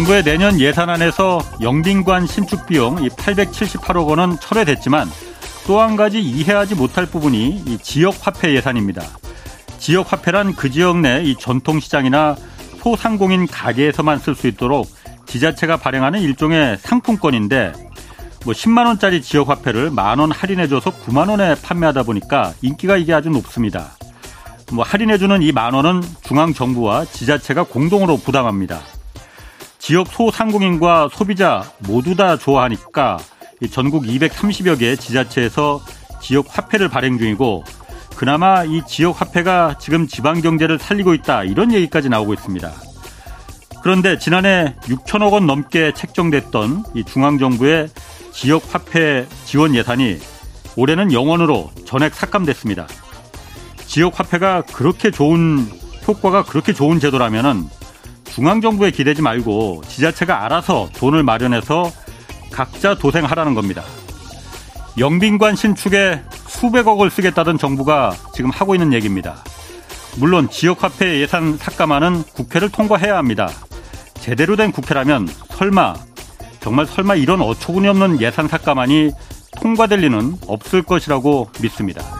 정부의 내년 예산안에서 영빈관 신축 비용 878억 원은 철회됐지만 또 한 가지 이해하지 못할 부분이 이 지역 화폐 예산입니다. 지역 화폐란 그 지역 내 이 전통시장이나 소상공인 가게에서만 쓸 수 있도록 지자체가 발행하는 일종의 상품권인데 뭐 10만 원짜리 지역 화폐를 만 원 할인해줘서 9만 원에 판매하다 보니까 인기가 이게 아주 높습니다. 뭐 할인해주는 이 만 원은 중앙 정부와 지자체가 공동으로 부담합니다. 지역 소상공인과 소비자 모두 다 좋아하니까 전국 230여 개 지자체에서 지역 화폐를 발행 중이고 그나마 이 지역 화폐가 지금 지방 경제를 살리고 있다 이런 얘기까지 나오고 있습니다. 그런데 지난해 6천억 원 넘게 책정됐던 이 중앙 정부의 지역 화폐 지원 예산이 올해는 영원으로 전액 삭감됐습니다. 지역 화폐가 그렇게 좋은 효과가 그렇게 좋은 제도라면은 중앙 정부에 기대지 말고 지자체가 알아서 돈을 마련해서 각자 도생하라는 겁니다. 영빈관 신축에 수백억을 쓰겠다던 정부가 지금 하고 있는 얘기입니다. 물론 지역화폐 예산 삭감안은 국회를 통과해야 합니다. 제대로 된 국회라면 설마 정말 설마 이런 어처구니 없는 예산 삭감안이 통과될 리는 없을 것이라고 믿습니다.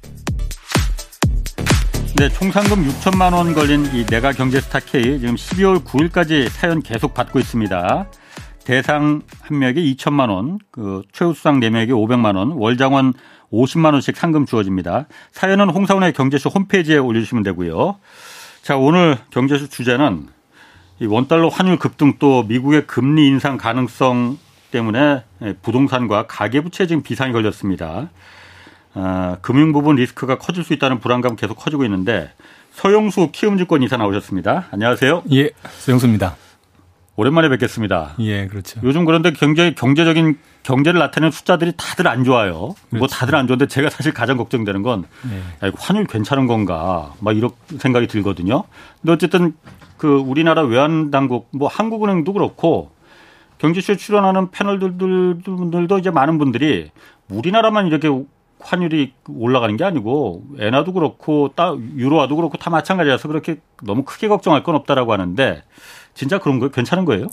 네, 총 상금 6천만 원 걸린 이 내가 경제스타 K 지금 12월 9일까지 사연 계속 받고 있습니다. 대상 한 명에게 2천만 원, 그 최우수상 4명에게 500만 원, 월장원 50만 원씩 상금 주어집니다. 사연은 홍사원의 경제쇼 홈페이지에 올려주시면 되고요. 자, 오늘 경제쇼 주제는 이 원달러 환율 급등 또 미국의 금리 인상 가능성 때문에 부동산과 가계부채 지금 비상이 걸렸습니다. 아, 금융 부분 리스크가 커질 수 있다는 불안감 계속 커지고 있는데 서영수 키움증권 이사 나오셨습니다. 안녕하세요. 예, 서영수입니다. 오랜만에 뵙겠습니다. 예, 그렇죠. 요즘 그런데 굉장히 경제적인 경제를 나타내는 숫자들이 다들 안 좋아요. 뭐 그렇죠. 뭐 다들 안 좋은데 제가 사실 가장 걱정되는 건 예. 야, 환율 괜찮은 건가 막 이런 생각이 들거든요. 근데 어쨌든 그 우리나라 외환 당국 뭐 한국은행도 그렇고 경제쇼 출연하는 패널들도 이제 많은 분들이 우리나라만 이렇게 환율이 올라가는 게 아니고 엔화도 그렇고 따 유로화도 그렇고 다 마찬가지라서 그렇게 너무 크게 걱정할 건 없다라고 하는데 진짜 그런 거예요? 괜찮은 거예요?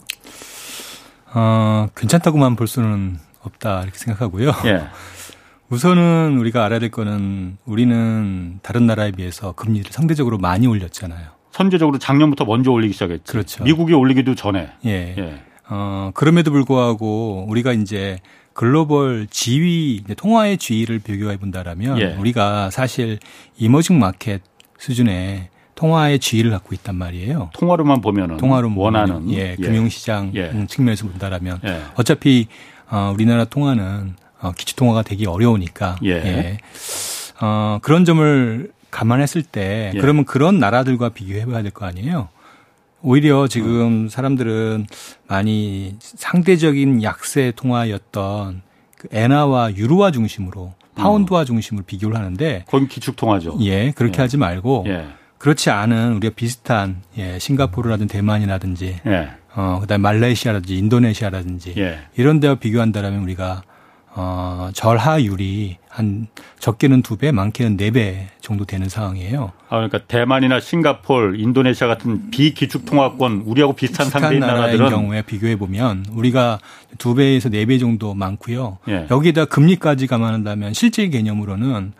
어, 괜찮다고만 볼 수는 없다 이렇게 생각하고요. 예. 우선은 우리가 알아야 될 거는 우리는 다른 나라에 비해서 금리를 상대적으로 많이 올렸잖아요. 선제적으로 작년부터 먼저 올리기 시작했죠. 그렇죠. 미국이 올리기도 전에. 예. 예. 어, 그럼에도 불구하고 우리가 이제 글로벌 지위, 통화의 지위를 비교해 본다라면 예. 우리가 사실 이머징 마켓 수준의 통화의 지위를 갖고 있단 말이에요. 통화로만 보면은 통화로 원하는 예, 예. 금융시장 예. 측면에서 본다라면 예. 어차피 어, 우리나라 통화는 어, 기초 통화가 되기 어려우니까 예. 예. 어, 그런 점을 감안했을 때 예. 그러면 그런 나라들과 비교해 봐야 될 거 아니에요. 오히려 지금 어. 사람들은 많이 상대적인 약세 통화였던 그 엔화와 유로화 중심으로 파운드화 중심으로 비교를 하는데 거기 기축 통화죠. 예, 그렇게 예. 하지 말고 예. 그렇지 않은 우리가 비슷한 예, 싱가포르라든지 대만이라든지 예. 어 그다음에 말레이시아라든지 인도네시아라든지 예. 이런 데와 비교한다라면 우리가 어 절하율이 한 적게는 두 배, 많게는 네 배 정도 되는 상황이에요. 아 그러니까 대만이나 싱가폴, 인도네시아 같은 비기축 통화권 우리하고 비슷한, 비슷한 상대인 나라들은 경우에 비교해 보면 우리가 두 배에서 네 배 정도 많고요. 예. 여기다 금리까지 감안한다면 실제 개념으로는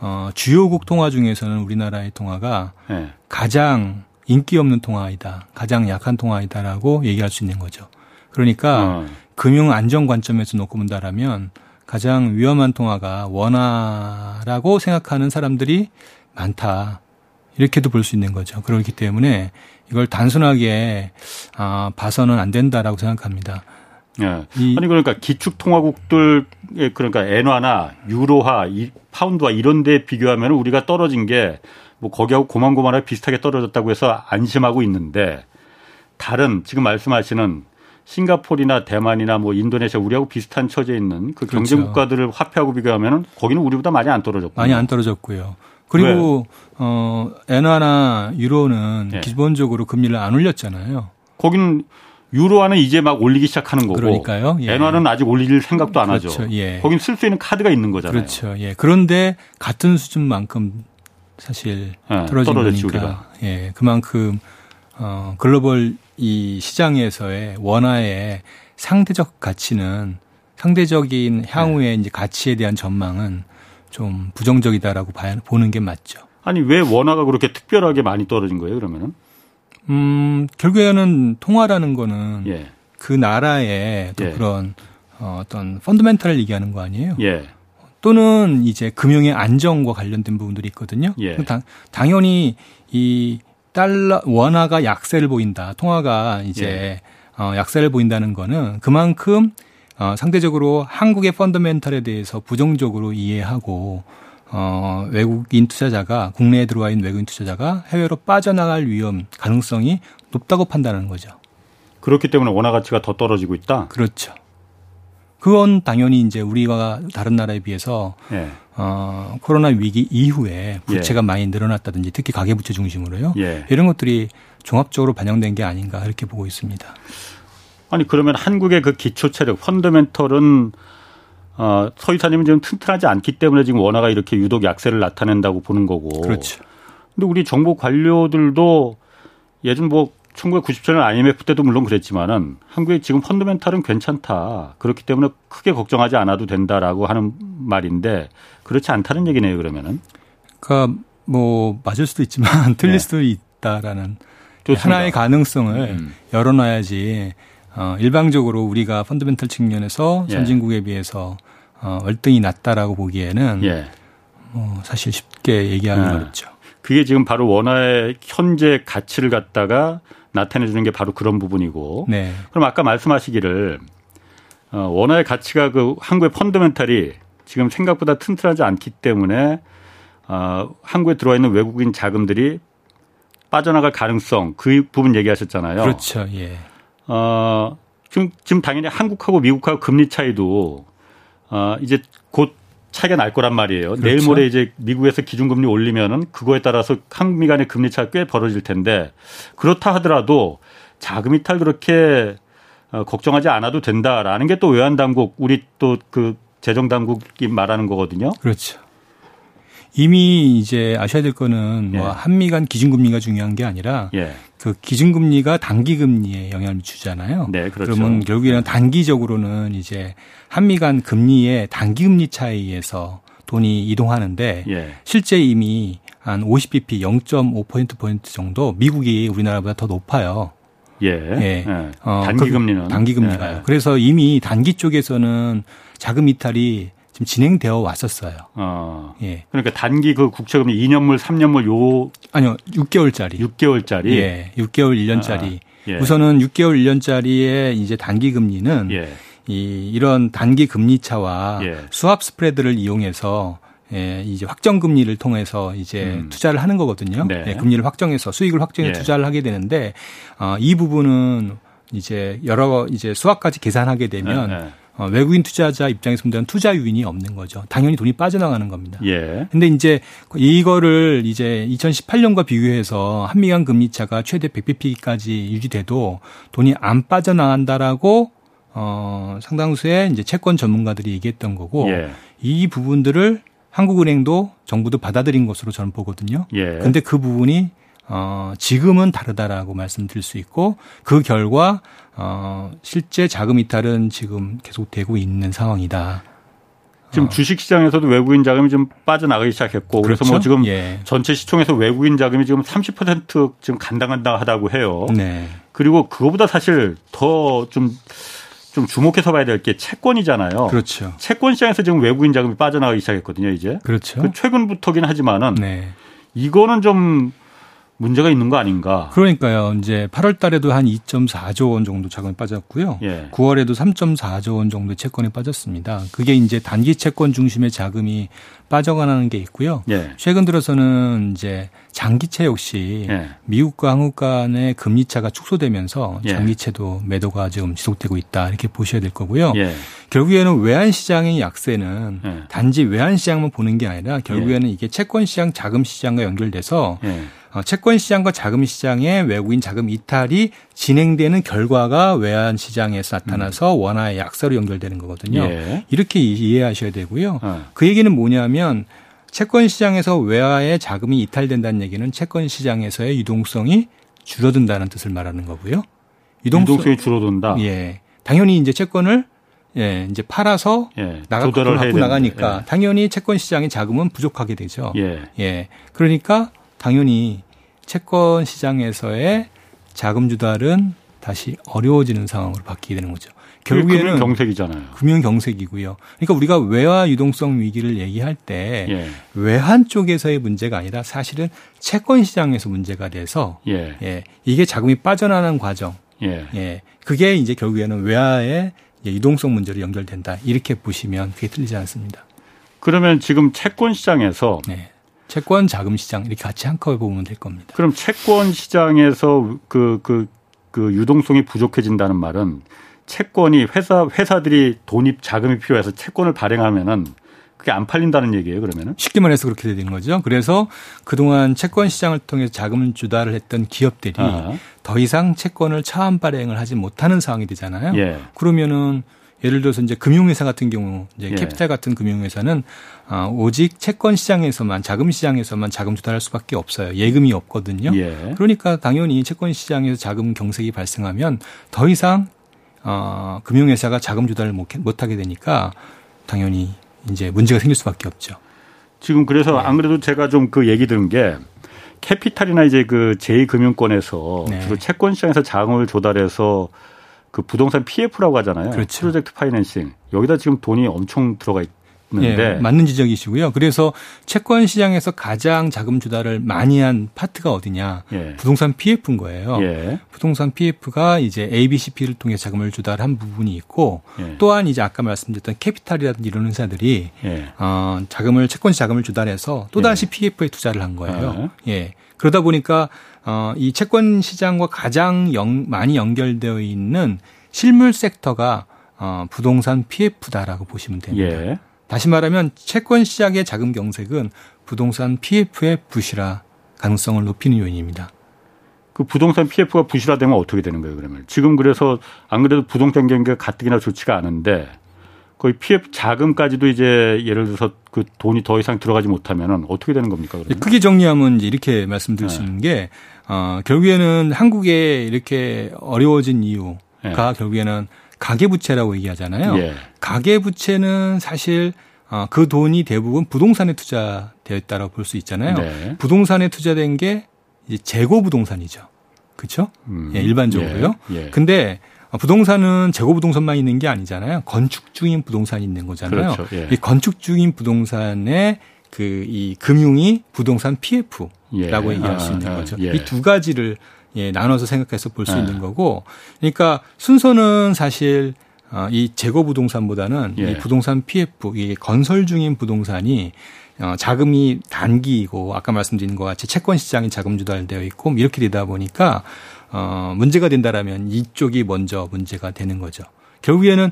어, 주요국 통화 중에서는 우리나라의 통화가 네. 가장 인기 없는 통화이다. 가장 약한 통화이다라고 얘기할 수 있는 거죠. 그러니까 어. 금융 안정 관점에서 놓고 본다라면 가장 위험한 통화가 원화라고 생각하는 사람들이 많다. 이렇게도 볼 수 있는 거죠. 그렇기 때문에 이걸 단순하게 아, 봐서는 안 된다라고 생각합니다. 예. 아니 그러니까 기축 통화국들 그러니까 엔화나 유로화, 파운드와 이런 데 비교하면 우리가 떨어진 게 뭐 거기하고 고만고만하게 비슷하게 떨어졌다고 해서 안심하고 있는데 다른 지금 말씀하시는 싱가폴이나 대만이나 뭐 인도네시아 우리하고 비슷한 처지에 있는 그 경쟁 그렇죠. 국가들을 화폐하고 비교하면 거기는 우리보다 많이 안 떨어졌고 많이 안 떨어졌고요. 그리고 왜? 어 엔화나 유로는 네. 기본적으로 금리를 안 올렸잖아요. 거기는 유로화는 이제 막 올리기 시작하는 거고 그러니까요. 예. 엔화는 아직 올릴 생각도 안 그렇죠. 하죠. 예. 거긴 쓸 수 있는 카드가 있는 거잖아요. 그렇죠. 예. 그런데 같은 수준만큼 사실 예. 떨어진 거니까 우리가. 예. 그만큼 어 글로벌 이 시장에서의 원화의 상대적 가치는 상대적인 향후의 네. 이제 가치에 대한 전망은 좀 부정적이다라고 봐야, 보는 게 맞죠. 아니 왜 원화가 그렇게 특별하게 많이 떨어진 거예요? 그러면은? 음 결국에는 통화라는 거는 예. 그 나라의 또 예. 그런 어, 어떤 펀더멘탈을 얘기하는 거 아니에요? 예. 또는 이제 금융의 안정과 관련된 부분들이 있거든요. 예. 당, 당연히 이 달러 원화가 약세를 보인다. 통화가 이제 예. 어, 약세를 보인다는 거는 그만큼 어, 상대적으로 한국의 펀더멘털에 대해서 부정적으로 이해하고 어, 외국인 투자자가 국내에 들어와 있는 외국인 투자자가 해외로 빠져나갈 위험 가능성이 높다고 판단하는 거죠. 그렇기 때문에 원화 가치가 더 떨어지고 있다. 그렇죠. 그건 당연히 이제 우리가 다른 나라에 비해서 예. 어, 코로나 위기 이후에 부채가 예. 많이 늘어났다든지 특히 가계부채 중심으로요. 예. 이런 것들이 종합적으로 반영된 게 아닌가 이렇게 보고 있습니다. 아니 그러면 한국의 그 기초 체력 펀더멘털은 어, 서 이사님은 지금 튼튼하지 않기 때문에 지금 원화가 이렇게 유독 약세를 나타낸다고 보는 거고. 그렇죠. 근데 우리 정부 관료들도 예전 뭐 1997년 IMF 때도 물론 그랬지만은 한국의 지금 펀더멘탈은 괜찮다. 그렇기 때문에 크게 걱정하지 않아도 된다라고 하는 말인데 그렇지 않다는 얘기네요, 그러면은. 그러니까 뭐 맞을 수도 있지만 틀릴 네. 수도 있다라는 좋습니다. 하나의 가능성을 음. 열어놔야지 어, 일방적으로 우리가 펀더멘탈 측면에서 예. 선진국에 비해서 어, 월등히 낮다라고 보기에는 예. 뭐 사실 쉽게 얘기하는 네. 어렵죠. 그게 지금 바로 원화의 현재 가치를 갖다가 나타내 주는 게 바로 그런 부분이고. 네. 그럼 아까 말씀하시기를 어, 원화의 가치가 그 한국의 펀더멘탈이 지금 생각보다 튼튼하지 않기 때문에 어, 한국에 들어와 있는 외국인 자금들이 빠져나갈 가능성 그 부분 얘기하셨잖아요. 그렇죠. 예. 어, 지금, 지금 당연히 한국하고 미국하고 금리 차이도 어, 이제 곧 차이가 날 거란 말이에요. 그렇죠. 내일 모레 이제 미국에서 기준금리 올리면은 그거에 따라서 한미 간의 금리 차가 꽤 벌어질 텐데 그렇다 하더라도 자금 이탈 그렇게 어, 걱정하지 않아도 된다라는 게 또 외환 당국 우리 또 그 재정 당국이 말하는 거거든요. 그렇죠. 이미 이제 아셔야 될 거는 뭐 예. 한미 간 기준금리가 중요한 게 아니라 예. 그 기준금리가 단기금리에 영향을 주잖아요. 네, 그렇죠. 그러면 결국에는 네. 단기적으로는 이제 한미 간 금리의 단기금리 차이에서 돈이 이동하는데 예. 실제 이미 한 50bp 0.5 포인트 포인트 정도 미국이 우리나라보다 더 높아요. 예. 예. 예. 어, 단기금리는 그 단기금리가요. 예. 그래서 이미 단기 쪽에서는 자금 이탈이 지금 진행되어 왔었어요. 어. 예. 그러니까 단기 그 국채금리 2년물, 3년물 요 아니요. 6개월짜리. 6개월짜리. 예. 6개월 1년짜리. 아, 예. 우선은 6개월 1년짜리의 이제 단기 금리는 예. 이 이런 단기 금리 차와 예. 수합 스프레드를 이용해서 예, 이제 확정 금리를 통해서 이제 음. 투자를 하는 거거든요. 네. 예, 금리를 확정해서 수익을 확정해 예. 투자를 하게 되는데 어, 이 부분은 이제 여러 이제 수학까지 계산하게 되면 네, 네. 어, 외국인 투자자 입장에서 보면 투자 유인이 없는 거죠. 당연히 돈이 빠져나가는 겁니다. 예. 근데 이제 이거를 이제 2018년과 비교해서 한미 간 금리 차가 최대 100bp까지 유지돼도 돈이 안 빠져나간다라고 어, 상당수의 이제 채권 전문가들이 얘기했던 거고 예. 이 부분들을 한국은행도 정부도 받아들인 것으로 저는 보거든요. 예. 근데 그 부분이 어, 지금은 다르다라고 말씀드릴 수 있고 그 결과 어, 실제 자금 이탈은 지금 계속되고 있는 상황이다. 지금 어. 주식 시장에서도 외국인 자금이 좀 빠져나가기 시작했고 그렇죠? 그래서 뭐 지금 예. 전체 시총에서 외국인 자금이 지금 30% 지금 간당간당하다고 해요. 네. 그리고 그거보다 사실 더좀좀 주목해서 봐야 될 게 채권이잖아요. 그렇죠. 채권 시장에서 지금 외국인 자금이 빠져나가기 시작했거든요, 이제. 그렇죠. 그 최근부터긴 하지만은 네. 이거는 좀 문제가 있는 거 아닌가? 그러니까요. 이제 8월 달에도 한 2.4조 원 정도 자금이 빠졌고요. 예. 9월에도 3.4조 원 정도 채권이 빠졌습니다. 그게 이제 단기 채권 중심의 자금이 빠져가는 게 있고요. 예. 최근 들어서는 이제 장기채 역시 예. 미국과 한국 간의 금리 차가 축소되면서 예. 장기채도 매도가 지금 지속되고 있다 이렇게 보셔야 될 거고요. 예. 결국에는 외환 시장의 약세는 예. 단지 외환 시장만 보는 게 아니라 결국에는 이게 채권 시장, 자금 시장과 연결돼서 어, 채권 시장과 자금 시장의 외국인 자금 이탈이 진행되는 결과가 외환 시장에서 나타나서 음. 원화의 약세로 연결되는 거거든요. 예. 이렇게 이해하셔야 되고요. 어. 그 얘기는 뭐냐면 채권 시장에서 외화의 자금이 이탈된다는 얘기는 채권 시장에서의 유동성이 줄어든다는 뜻을 말하는 거고요. 유동성, 이 줄어든다. 예. 당연히 이제 채권을 예, 이제 팔아서 예, 나가 갖고 나가니까 예. 당연히 채권 시장의 자금은 부족하게 되죠. 예. 예. 그러니까 당연히 채권 시장에서의 자금 주달은 다시 어려워지는 상황으로 바뀌게 되는 거죠. 결국에는 금융 경색이잖아요. 금융 경색이고요. 그러니까 우리가 외화 유동성 위기를 얘기할 때 예. 외환 쪽에서의 문제가 아니라 사실은 채권 시장에서 문제가 돼서 예. 예. 이게 자금이 빠져나가는 과정. 예. 예. 그게 이제 결국에는 외화의 유동성 문제로 연결된다. 이렇게 보시면 그게 틀리지 않습니다. 그러면 지금 채권 시장에서 네. 채권 자금 시장 이렇게 같이 한꺼번에 보면 될 겁니다. 그럼 채권 시장에서 그, 그, 그 유동성이 부족해진다는 말은 채권이 회사, 회사들이 돈이 자금이 필요해서 채권을 발행하면은 그게 안 팔린다는 얘기예요, 그러면은? 쉽게 말해서 그렇게 되는 거죠. 그래서 그동안 채권 시장을 통해서 자금을 주달을 했던 기업들이 아. 더 이상 채권을 차환 발행을 하지 못하는 상황이 되잖아요. 예. 그러면은 예를 들어서 이제 금융회사 같은 경우 이제 예. 캐피탈 같은 금융회사는 아, 오직 채권 시장에서만 자금 시장에서만 자금 조달할 수밖에 없어요. 예금이 없거든요. 예. 그러니까 당연히 채권 시장에서 자금 경색이 발생하면 더 이상 어, 금융회사가 자금 조달을 못 하게 되니까 당연히 이제 문제가 생길 수밖에 없죠. 지금 그래서 네. 안 그래도 제가 좀 그 얘기 들은 게 캐피탈이나 이제 그 제2금융권에서 네. 주로 채권 시장에서 자금을 조달해서 그 부동산 PF라고 하잖아요. 그렇죠. project financing. 여기다 지금 돈이 엄청 들어가 있는데 예, 맞는 지적이시고요. 그래서 채권 시장에서 가장 자금 조달을 많이 한 파트가 어디냐? 예. 부동산 PF인 거예요. 예. 부동산 PF가 이제 ABCP를 통해 자금을 조달한 부분이 있고 예. 또한 이제 아까 말씀드렸던 캐피탈이라든지 이런 회사들이 예. 어, 자금을 채권 자금을 조달해서 또 다시 PF에 투자를 한 거예요. 아. 예. 그러다 보니까 어, 이 채권 시장과 가장 연, 많이 연결되어 있는 실물 섹터가 어, 부동산 PF다라고 보시면 됩니다. 예. 다시 말하면 채권 시장의 자금 경색은 부동산 PF의 부실화 가능성을 높이는 요인입니다. 그 부동산 PF가 부실화되면 어떻게 되는 거예요, 그러면? 지금 그래서 안 그래도 부동산 경기가 가뜩이나 좋지가 않은데 거의 PF 자금까지도 이제 예를 들어서 그 돈이 더 이상 들어가지 못하면은 어떻게 되는 겁니까? 그러면? 크게 정리하면 이제 이렇게 말씀드릴 수 있는 네. 게 어, 결국에는 한국에 이렇게 어려워진 이유가 네. 결국에는 가계부채라고 얘기하잖아요. 예. 가계부채는 사실 어, 그 돈이 대부분 부동산에 투자되어 있다라고 볼 수 있잖아요. 네. 부동산에 투자된 게 이제 재고 부동산이죠. 그렇죠? 음. 예, 일반적으로요. 예. 예. 근데 부동산은 재고 부동산만 있는 게 아니잖아요. 건축 중인 부동산이 있는 거잖아요. 그렇죠. 예. 이 건축 중인 부동산의 그이 금융이 부동산 PF라고 예. 얘기할 수 있는 아, 거죠. 예. 이두 가지를 예, 나눠서 생각해서 볼수 네. 있는 거고, 그러니까 순서는 사실 어, 이 재고 부동산보다는 예. 이 부동산 PF, 이 건설 중인 부동산이 어, 자금이 단기이고 아까 말씀드린 것 같이 채권 시장이 자금 주달되어 있고 뭐 이렇게 되다 보니까 어, 문제가 된다라면 이쪽이 먼저 문제가 되는 거죠. 결국에는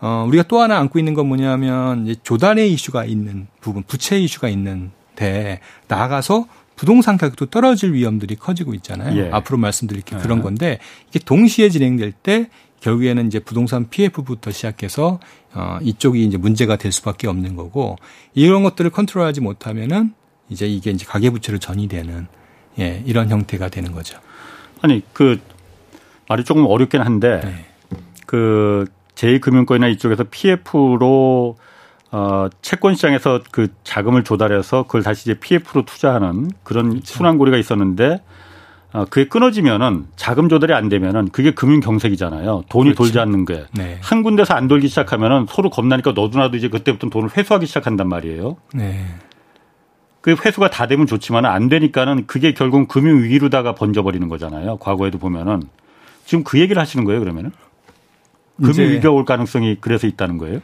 어, 우리가 또 하나 안고 있는 건 뭐냐면 이제 조달의 이슈가 있는 부분, 부채 이슈가 있는데 나아가서 부동산 가격도 떨어질 위험들이 커지고 있잖아요. 예. 앞으로 말씀드릴 게 그런 예. 건데 이게 동시에 진행될 때 결국에는 이제 부동산 PF부터 시작해서 어 이쪽이 이제 문제가 될 수밖에 없는 거고 이런 것들을 컨트롤하지 못하면은 이제 이게 이제 가계 부채로 전이되는 예, 이런 형태가 되는 거죠. 아니 그 말이 조금 어렵긴 한데 네. 그 제2금융권이나 이쪽에서 PF로 어, 채권 시장에서 그 자금을 조달해서 그걸 다시 이제 PF로 투자하는 그런 그렇죠. 순환고리가 있었는데 어, 그게 끊어지면은 자금 조달이 안 되면은 그게 금융 경색이잖아요. 돈이 그렇죠. 돌지 않는 게. 네. 한 군데서 안 돌기 시작하면은 서로 겁나니까 너도 나도 이제 그때부터 돈을 회수하기 시작한단 말이에요. 네. 그 회수가 다 되면 좋지만 안 되니까는 그게 결국 금융 위기로다가 번져버리는 거잖아요. 과거에도 보면은 지금 그 얘기를 하시는 거예요, 그러면은? 금융 위기가 올 가능성이 그래서 있다는 거예요?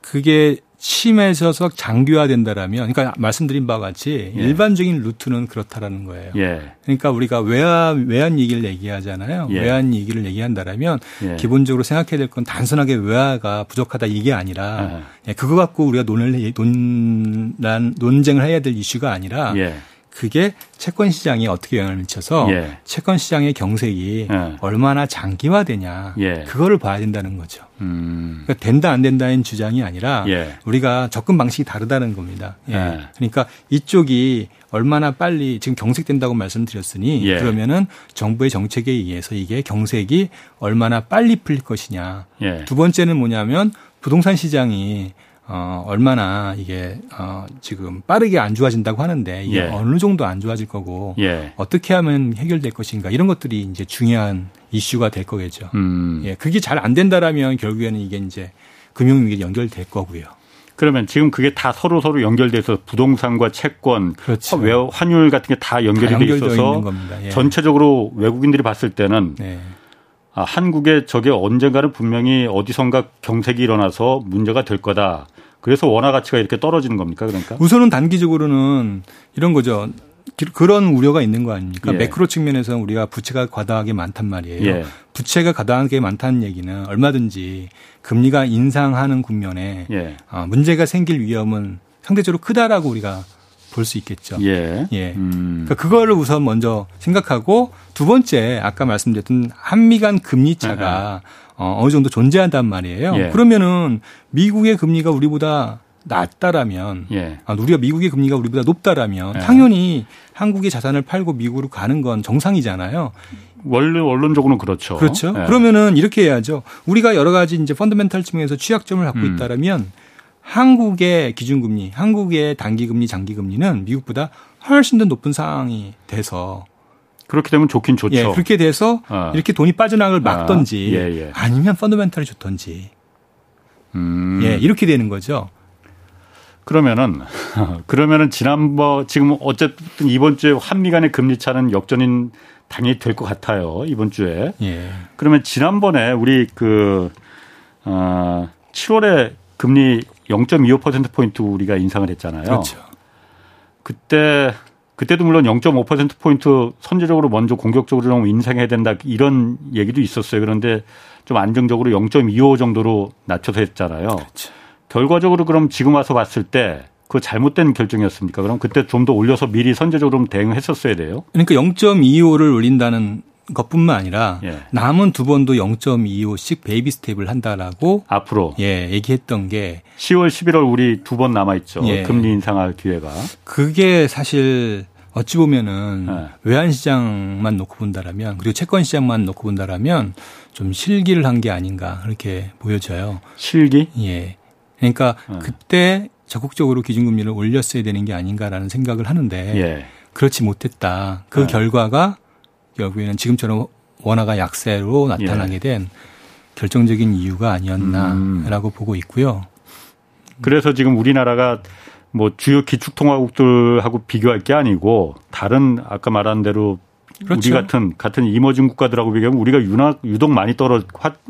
그게 심해져서 장기화된다라면, 그러니까 말씀드린 바와 같이 예. 일반적인 루트는 그렇다라는 거예요. 예. 그러니까 우리가 외환 외환 얘기를 얘기하잖아요. 예. 외환 얘기를 얘기한다라면 예. 기본적으로 생각해야 될 건 단순하게 외화가 부족하다 이게 아니라 예. 그거 갖고 우리가 논을 논란 논쟁을 해야 될 이슈가 아니라 예. 그게 채권 시장에 어떻게 영향을 미쳐서 예. 채권 시장의 경색이 예. 얼마나 장기화되냐 예. 그거를 봐야 된다는 거죠. 음. 그러니까 된다 안 된다는 주장이 아니라 예. 우리가 접근 방식이 다르다는 겁니다. 예. 예. 그러니까 이쪽이 얼마나 빨리 지금 경색된다고 말씀드렸으니 그러면은 정부의 정책에 의해서 이게 경색이 얼마나 빨리 풀릴 것이냐. 두 번째는 뭐냐면 부동산 시장이 어, 얼마나 이게 어, 지금 빠르게 안 좋아진다고 하는데 이게 예. 어느 정도 안 좋아질 거고 예. 어떻게 하면 해결될 것인가 이런 것들이 이제 중요한 이슈가 될 거겠죠. 음. 예, 그게 잘 안 된다라면 결국에는 이게 이제 금융위기 연결될 거고요. 그러면 지금 그게 다 서로 서로 연결돼서 부동산과 채권, 그렇죠. 외 환율 같은 게 다 연결이 돼 있어서 예. 전체적으로 외국인들이 봤을 때는 네. 아, 한국에 저게 언젠가는 분명히 어디선가 경색이 일어나서 문제가 될 거다. 그래서 원화 가치가 이렇게 떨어지는 겁니까? 그러니까 우선은 단기적으로는 이런 거죠. 그런 우려가 있는 거 아닙니까? 예. 매크로 측면에서는 우리가 부채가 과다하게 많단 말이에요. 예. 부채가 과다하게 많다는 얘기는 얼마든지 금리가 인상하는 국면에 예. 어, 문제가 생길 위험은 상대적으로 크다라고 우리가 볼 수 있겠죠. 예. 예. 음. 그러니까 그거를 우선 먼저 생각하고 두 번째 아까 말씀드렸던 한미 간 금리 차가 어, 어느 정도 존재한단 말이에요. 예. 그러면은 미국의 금리가 우리보다 낮다라면 예. 아, 우리가 미국의 금리가 우리보다 높다라면 예. 당연히 한국의 자산을 팔고 미국으로 가는 건 정상이잖아요. 원래 원론적으로는 그렇죠. 그렇죠. 예. 그러면은 이렇게 해야죠. 우리가 여러 가지 이제 펀더멘탈 측면에서 취약점을 갖고 음. 있다라면 한국의 기준금리, 한국의 단기금리, 장기금리는 미국보다 훨씬 더 높은 상황이 돼서 그렇게 되면 좋긴 좋죠. 예, 그렇게 돼서 어. 이렇게 돈이 빠져나갈 막던지 아, 예, 예. 아니면 펀더멘탈이 좋던지. 음. 예, 이렇게 되는 거죠. 그러면은 그러면은 지난번 지금 어쨌든 이번 주에 한미 간의 금리 차는 역전인 당연히 될 것 같아요. 이번 주에. 예. 그러면 지난번에 우리 그 어, 7월에 금리 0.25% 포인트 우리가 인상을 했잖아요. 그렇죠. 그때 그때도 물론 0.5%포인트 선제적으로 먼저 공격적으로 좀 인상해야 된다 이런 얘기도 있었어요. 그런데 좀 안정적으로 0.25 정도로 낮춰서 했잖아요. 그렇죠. 결과적으로 그럼 지금 와서 봤을 때 그 잘못된 결정이었습니까? 그럼 그때 좀 더 올려서 미리 선제적으로 대응했었어야 돼요. 그러니까 0.25를 올린다는 것뿐만 아니라 예. 남은 두 번도 0.25씩 baby step을 한다라고 앞으로 예 얘기했던 게 10월 11월 우리 두 번 남아 있죠. 예. 금리 인상할 기회가. 그게 사실 어찌 보면은 네. 외환 시장만 놓고 본다라면 그리고 채권 시장만 놓고 본다라면 좀 실기를 한 게 아닌가 그렇게 보여져요. 실기? 예. 그러니까 네. 그때 적극적으로 기준금리를 올렸어야 되는 게 아닌가라는 생각을 하는데 예. 그렇지 못했다. 그 네. 결과가 결국에는 지금처럼 원화가 약세로 나타나게 예. 된 결정적인 이유가 아니었나라고 음. 보고 있고요. 그래서 지금 우리나라가 뭐 주요 기축통화국들하고 비교할 게 아니고 다른 아까 말한 대로 그렇죠. 우리 같은 같은 이머징 국가들하고 비교하면 우리가 유낙, 유독 많이 떨어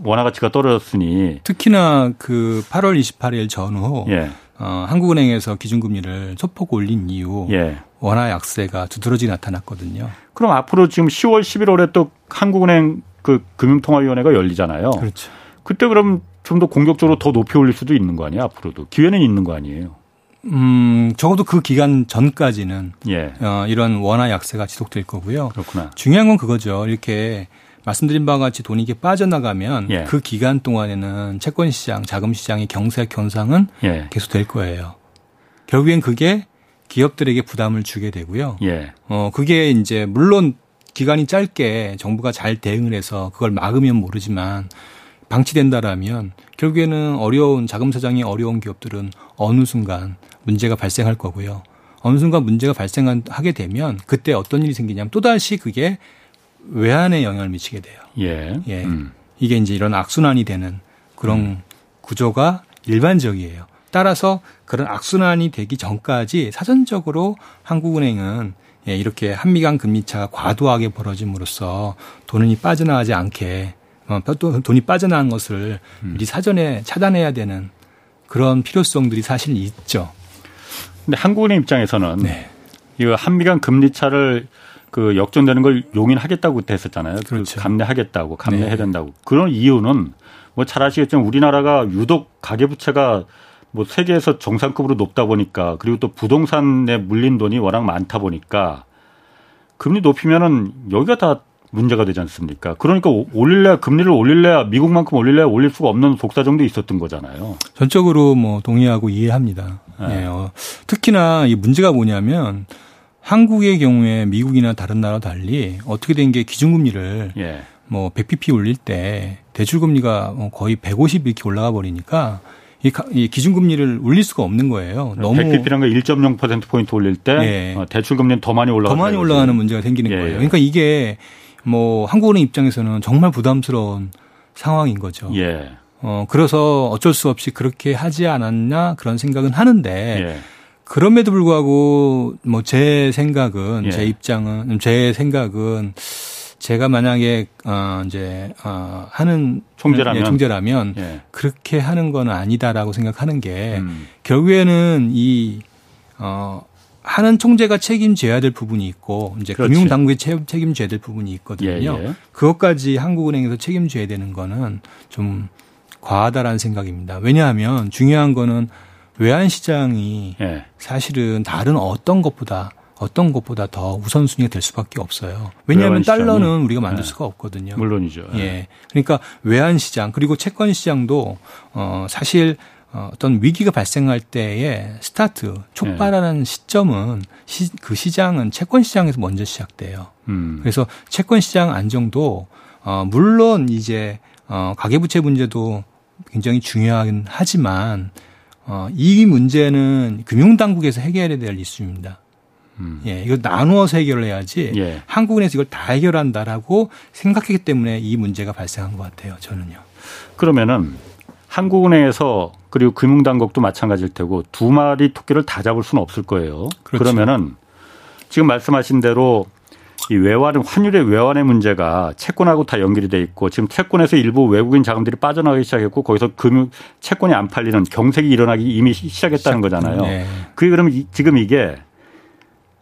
원화 가치가 떨어졌으니 특히나 그 8월 28일 전후 예. 어, 한국은행에서 기준금리를 소폭 올린 이후 예. 원화 약세가 두드러지 나타났거든요. 그럼 앞으로 지금 10월 11월에 또 한국은행 그 금융통화위원회가 열리잖아요. 그렇죠. 그때 그럼 좀 더 공격적으로 더 높이 올릴 수도 있는 거 아니에요? 앞으로도 기회는 있는 거 아니에요? 음, 적어도 그 기간 전까지는 예. 어, 이런 원화 약세가 지속될 거고요. 그렇구나. 중요한 건 그거죠. 이렇게 말씀드린 바와 같이 돈이 이게 빠져나가면 예. 그 기간 동안에는 채권 시장, 자금 시장의 경색 현상은 예. 계속 될 거예요. 결국엔 그게 기업들에게 부담을 주게 되고요. 예. 어, 그게 이제 물론 기간이 짧게 정부가 잘 대응을 해서 그걸 막으면 모르지만 방치된다라면 결국에는 어려운 자금 사장이 어려운 기업들은 어느 순간 문제가 발생할 거고요. 어느 순간 문제가 발생하게 되면 그때 어떤 일이 생기냐면 또다시 그게 외환에 영향을 미치게 돼요. 예. 예. 음. 이게 이제 이런 악순환이 되는 그런 음. 구조가 일반적이에요. 따라서 그런 악순환이 되기 전까지 사전적으로 한국은행은 예, 이렇게 한미 간 금리차가 과도하게 벌어짐으로써 돈이 빠져나가지 않게 어, 또 돈이 빠져나간 것을 음. 미리 사전에 차단해야 되는 그런 필요성들이 사실 있죠. 근데 한국은행 입장에서는 네. 이거 한미 간 금리 차를 그 역전되는 걸 용인하겠다고 했었잖아요. 그 그렇죠. 그 감내하겠다고 감내해야 네. 된다고. 그런 이유는 뭐 잘 아시겠지만 우리나라가 유독 가계부채가 뭐 세계에서 정상급으로 높다 보니까 그리고 또 부동산에 물린 돈이 워낙 많다 보니까 금리 높이면은 여기가 다 문제가 되지 않습니까? 그러니까 올릴래 금리를 올릴래 미국만큼 올릴래 올릴 수가 없는 독사정도 있었던 거잖아요. 전적으로 뭐 동의하고 이해합니다. 네. 예, 어, 특히나 이 문제가 뭐냐면 한국의 경우에 미국이나 다른 나라 달리 어떻게 된 게 기준금리를 예. 뭐 100bp 올릴 때 대출금리가 뭐 거의 150 이렇게 올라가 버리니까 이, 기준금리를 올릴 수가 없는 거예요. 너무 100bp란 게 1.0% 포인트 올릴 때 예. 어, 대출 금리는 더 많이 올라가 더 많이 올라가는 문제가 생기는 예. 거예요. 그러니까 이게 뭐 한국은행 입장에서는 정말 부담스러운 상황인 거죠. 예. 어 그래서 어쩔 수 없이 그렇게 하지 않았나 그런 생각은 하는데 예. 그럼에도 불구하고 뭐 제 생각은 예. 제 입장은 제 생각은 제가 만약에 어 이제 어 하는 총재라면, 예, 총재라면 예. 그렇게 하는 건 아니다라고 생각하는 게 음. 결국에는 이어 하는 총재가 책임져야 될 부분이 있고 이제 금융 당국이 책임져야 될 부분이 있거든요. 예, 예. 그것까지 한국은행에서 책임져야 되는 거는 좀 과하다라는 생각입니다. 왜냐하면 중요한 거는 외환 시장이 예. 사실은 다른 어떤 것보다 어떤 것보다 더 우선순위가 될 수밖에 없어요. 왜냐하면 달러는 우리가 만들 예. 수가 없거든요. 물론이죠. 예. 그러니까 외환 시장 그리고 채권 시장도 어 사실 어, 어떤 위기가 발생할 때의 스타트 촉발하는 네. 시점은 시, 그 시장은 채권 시장에서 먼저 시작돼요. 음. 그래서 채권 시장 안정도 어, 물론 이제 어, 가계부채 문제도 굉장히 중요하긴 하지만 어, 이 문제는 금융당국에서 해결해야 될 이슈입니다. 음. 예, 이거 나누어서 해결을 해야지 예. 한국은에서 이걸 다 해결한다라고 생각했기 때문에 이 문제가 발생한 것 같아요. 저는요. 그러면은 한국은행에서 그리고 금융당국도 마찬가지일 테고 두 마리 토끼를 다 잡을 수는 없을 거예요. 그렇죠. 그러면은 지금 말씀하신 대로 이 외환 환율의 외환의 문제가 채권하고 다 연결이 돼 있고 지금 채권에서 일부 외국인 자금들이 빠져나가기 시작했고 거기서 금융 채권이 안 팔리는 경색이 일어나기 이미 시작했다는 거잖아요. 네. 그게 그러면 지금 이게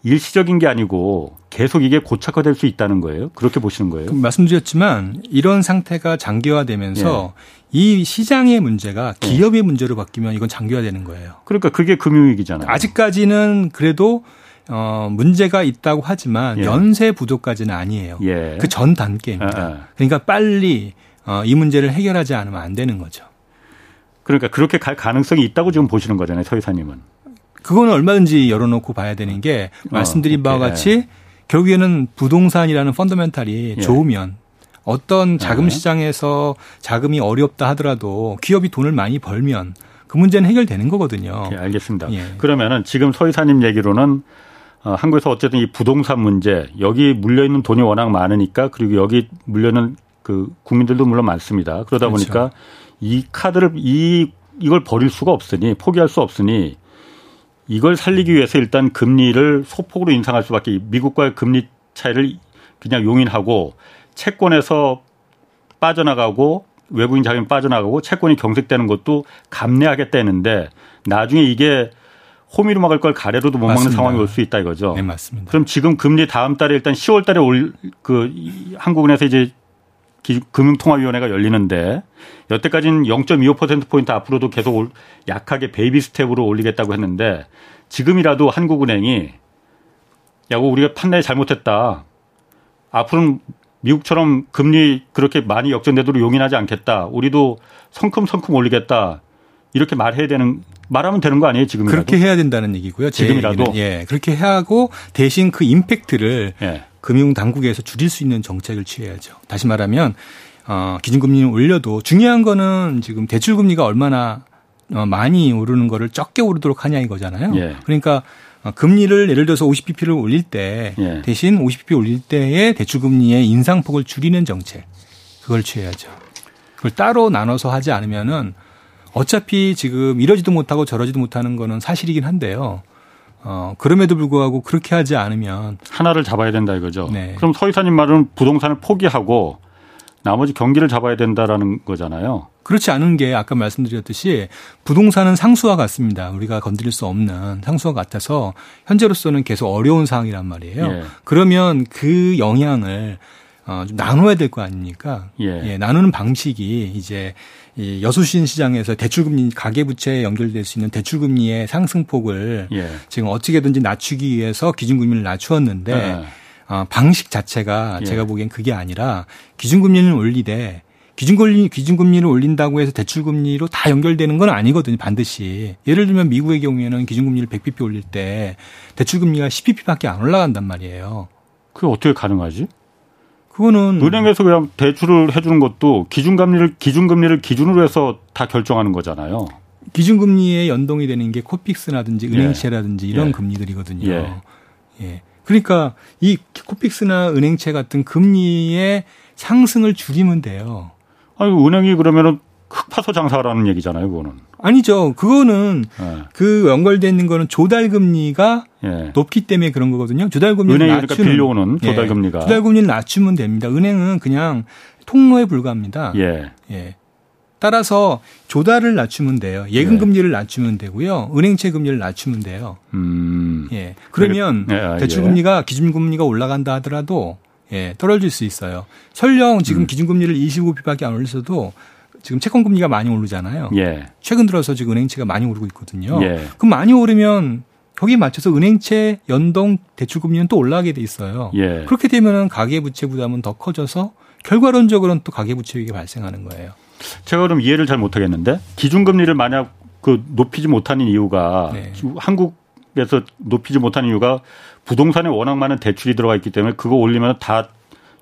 일시적인 게 아니고 계속 이게 고착화될 수 있다는 거예요. 그렇게 보시는 거예요. 말씀드렸지만 이런 상태가 장기화되면서 예. 이 시장의 문제가 예. 기업의 예. 문제로 바뀌면 이건 장기화되는 거예요. 그러니까 그게 금융위기잖아요. 아직까지는 그래도 어 문제가 있다고 하지만 예. 연쇄 부도까지는 아니에요. 예. 그전 단계입니다. 아, 아. 그러니까 빨리 어, 이 문제를 해결하지 않으면 안 되는 거죠. 그러니까 그렇게 갈 가능성이 있다고 지금 보시는 거잖아요, 서 이사님은. 그거는 얼마든지 열어놓고 봐야 되는 게 어, 말씀드린 어, 바와 같이 결국에는 부동산이라는 펀더멘탈이 예. 좋으면 어떤 자금 네. 시장에서 자금이 어렵다 하더라도 기업이 돈을 많이 벌면 그 문제는 해결되는 거거든요. 예, 알겠습니다. 예. 그러면은 지금 서 이사님 얘기로는 어, 한국에서 어쨌든 이 부동산 문제 여기 물려 있는 돈이 워낙 많으니까 그리고 여기 물려 있는 그 국민들도 물론 많습니다. 그러다 그렇죠. 보니까 이 카드를 이 이걸 버릴 수가 없으니 포기할 수 없으니 이걸 살리기 위해서 일단 금리를 소폭으로 인상할 수밖에 미국과의 금리 차이를 그냥 용인하고 채권에서 빠져나가고 외국인 자금이 빠져나가고 채권이 경색되는 것도 감내하겠다 했는데 나중에 이게 호미로 막을 걸 가래로도 못 막는 맞습니다. 상황이 올 수 있다 이거죠. 네, 맞습니다. 그럼 지금 금리 다음 달에 일단 10월 달에 올 그 한국은에서 이제 금융통화위원회가 열리는데 여태까지는 0.25%포인트 앞으로도 계속 약하게 baby step으로 올리겠다고 했는데 지금이라도 한국은행이 야구 우리가 판단이 잘못했다. 앞으로는 미국처럼 금리 그렇게 많이 역전되도록 용인하지 않겠다. 우리도 성큼성큼 올리겠다. 이렇게 말해야 되는 말하면 되는 거 아니에요 지금이라도 그렇게 해야 된다는 얘기고요. 지금이라도 예 그렇게 하고 대신 그 임팩트를 예. 금융 당국에서 줄일 수 있는 정책을 취해야죠. 다시 말하면 어, 기준금리를 올려도 중요한 거는 지금 대출금리가 얼마나 어, 많이 오르는 거를 적게 오르도록 하냐 이거잖아요. 예. 그러니까 어, 금리를 예를 들어서 50bp를 올릴 때 예. 대신 50bp 올릴 때의 대출 금리의 인상폭을 줄이는 정책 그걸 취해야죠. 그걸 따로 나눠서 하지 않으면은 어차피 지금 이러지도 못하고 저러지도 못하는 거는 사실이긴 한데요. 어, 그럼에도 불구하고 그렇게 하지 않으면 하나를 잡아야 된다 이거죠. 네. 그럼 서 이사님 말은 부동산을 포기하고 나머지 경기를 잡아야 된다라는 거잖아요. 그렇지 않은 게 아까 말씀드렸듯이 부동산은 상수와 같습니다. 우리가 건드릴 수 없는 상수와 같아서 현재로서는 계속 어려운 상황이란 말이에요. 예. 그러면 그 영향을 어, 좀 나눠야 될 거 아닙니까? 예. 예. 나누는 방식이 이제 이 여수신 시장에서 대출금리 가계부채에 연결될 수 있는 대출금리의 상승폭을 예. 지금 어떻게든지 낮추기 위해서 기준금리를 낮추었는데 예. 어, 방식 자체가 예. 제가 보기엔 그게 아니라 기준금리는 올리되 기준금리 기준금리를 올린다고 해서 대출금리로 다 연결되는 건 아니거든요. 반드시 예를 들면 미국의 경우에는 기준금리를 100bp 올릴 때 대출금리가 10bp밖에 안 올라간단 말이에요. 그게 어떻게 가능하지? 그거는 은행에서 그냥 대출을 해주는 것도 기준금리를 기준금리를 기준으로 해서 다 결정하는 거잖아요. 기준금리에 연동이 되는 게 코픽스라든지 은행채라든지 예. 이런 예. 금리들이거든요. 예. 예. 그러니까 이 코픽스나 은행채 같은 금리의 상승을 줄이면 돼요. 아니 은행이 그러면은 흑파소 장사라는 얘기잖아요, 그거는. 아니죠. 그거는 네. 그 연결돼 있는 거는 조달 금리가 예. 높기 때문에 그런 거거든요. 조달 금리를 은행이 그러니까 빌려오는 조달 금리가 예. 조달 금리를 낮추면 됩니다. 은행은 그냥 통로에 불과합니다. 예. 예. 따라서 조달을 낮추면 돼요. 예금 예. 금리를 낮추면 되고요. 은행채 금리를 낮추면 돼요. 음. 예. 그러면 예. 아, 대출 금리가 기준 금리가 올라간다 하더라도 예, 떨어질 수 있어요. 설령 지금 음. 기준 금리를 25bp밖에 안 올렸어도 지금 채권 금리가 많이 오르잖아요. 예. 최근 들어서 지금 은행채가 많이 오르고 있거든요. 예. 그럼 많이 오르면 거기에 맞춰서 은행채 연동 대출 금리는 또 올라가게 돼 있어요. 예. 그렇게 되면은 가계 부채 부담은 더 커져서 결과론적으로는 또 가계 부채 위기가 발생하는 거예요. 제가 그럼 이해를 잘 못하겠는데 기준 금리를 만약 그 높이지 못하는 이유가 네. 한국에서 높이지 못하는 이유가 부동산에 워낙 많은 대출이 들어가 있기 때문에 그거 올리면 다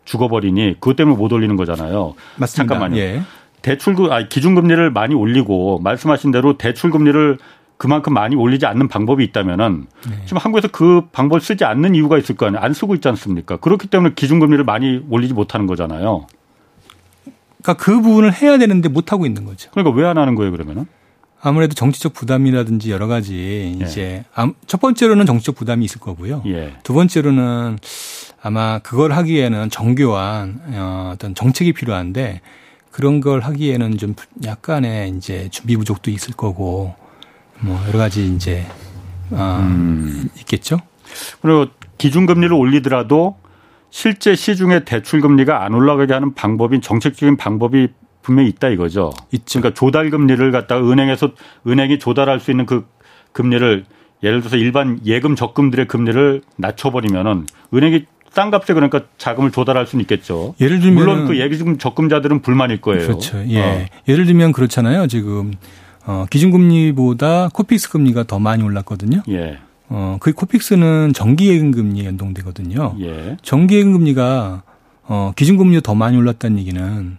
죽어버리니 그것 때문에 못 올리는 거잖아요. 맞습니다. 잠깐만요. 예. 대출금 아 기준금리를 많이 올리고 말씀하신 대로 대출금리를 그만큼 많이 올리지 않는 방법이 있다면은 네. 지금 한국에서 그 방법을 쓰지 않는 이유가 있을 거 아니에요. 안 쓰고 있지 않습니까? 그렇기 때문에 기준금리를 많이 올리지 못하는 거잖아요. 그러니까 그 부분을 해야 되는데 못 하고 있는 거죠. 그러니까 왜 안 하는 거예요, 그러면은? 아무래도 정치적 부담이라든지 여러 가지 예. 이제 예. 첫 번째로는 정치적 부담이 있을 거고요. 예. 두 번째로는 아마 그걸 하기에는 정교한 어, 어떤 정책이 필요한데 그런 걸 하기에는 좀 약간의 이제 준비 부족도 있을 거고 뭐 여러 가지 이제 어, 음. 있겠죠. 그리고 기준금리를 올리더라도 실제 시중에 대출 금리가 안 올라가게 하는 방법인 정책적인 방법이 분명히 있다 이거죠. 있죠. 그러니까 조달 금리를 갖다가 은행에서 은행이 조달할 수 있는 그 금리를 예를 들어서 일반 예금 적금들의 금리를 낮춰버리면은 은행이 싼 값에 그러니까 자금을 조달할 수는 있겠죠. 예를 들면 물론 그 예금 적금자들은 불만일 거예요. 그렇죠. 예. 어. 예를 들면 그렇잖아요. 지금 어, 기준금리보다 코픽스 금리가 더 많이 올랐거든요. 예. 어, 그 코픽스는 정기예금 금리에 연동되거든요. 예. 정기예금 금리가 어, 기준금리가 더 많이 올랐다는 얘기는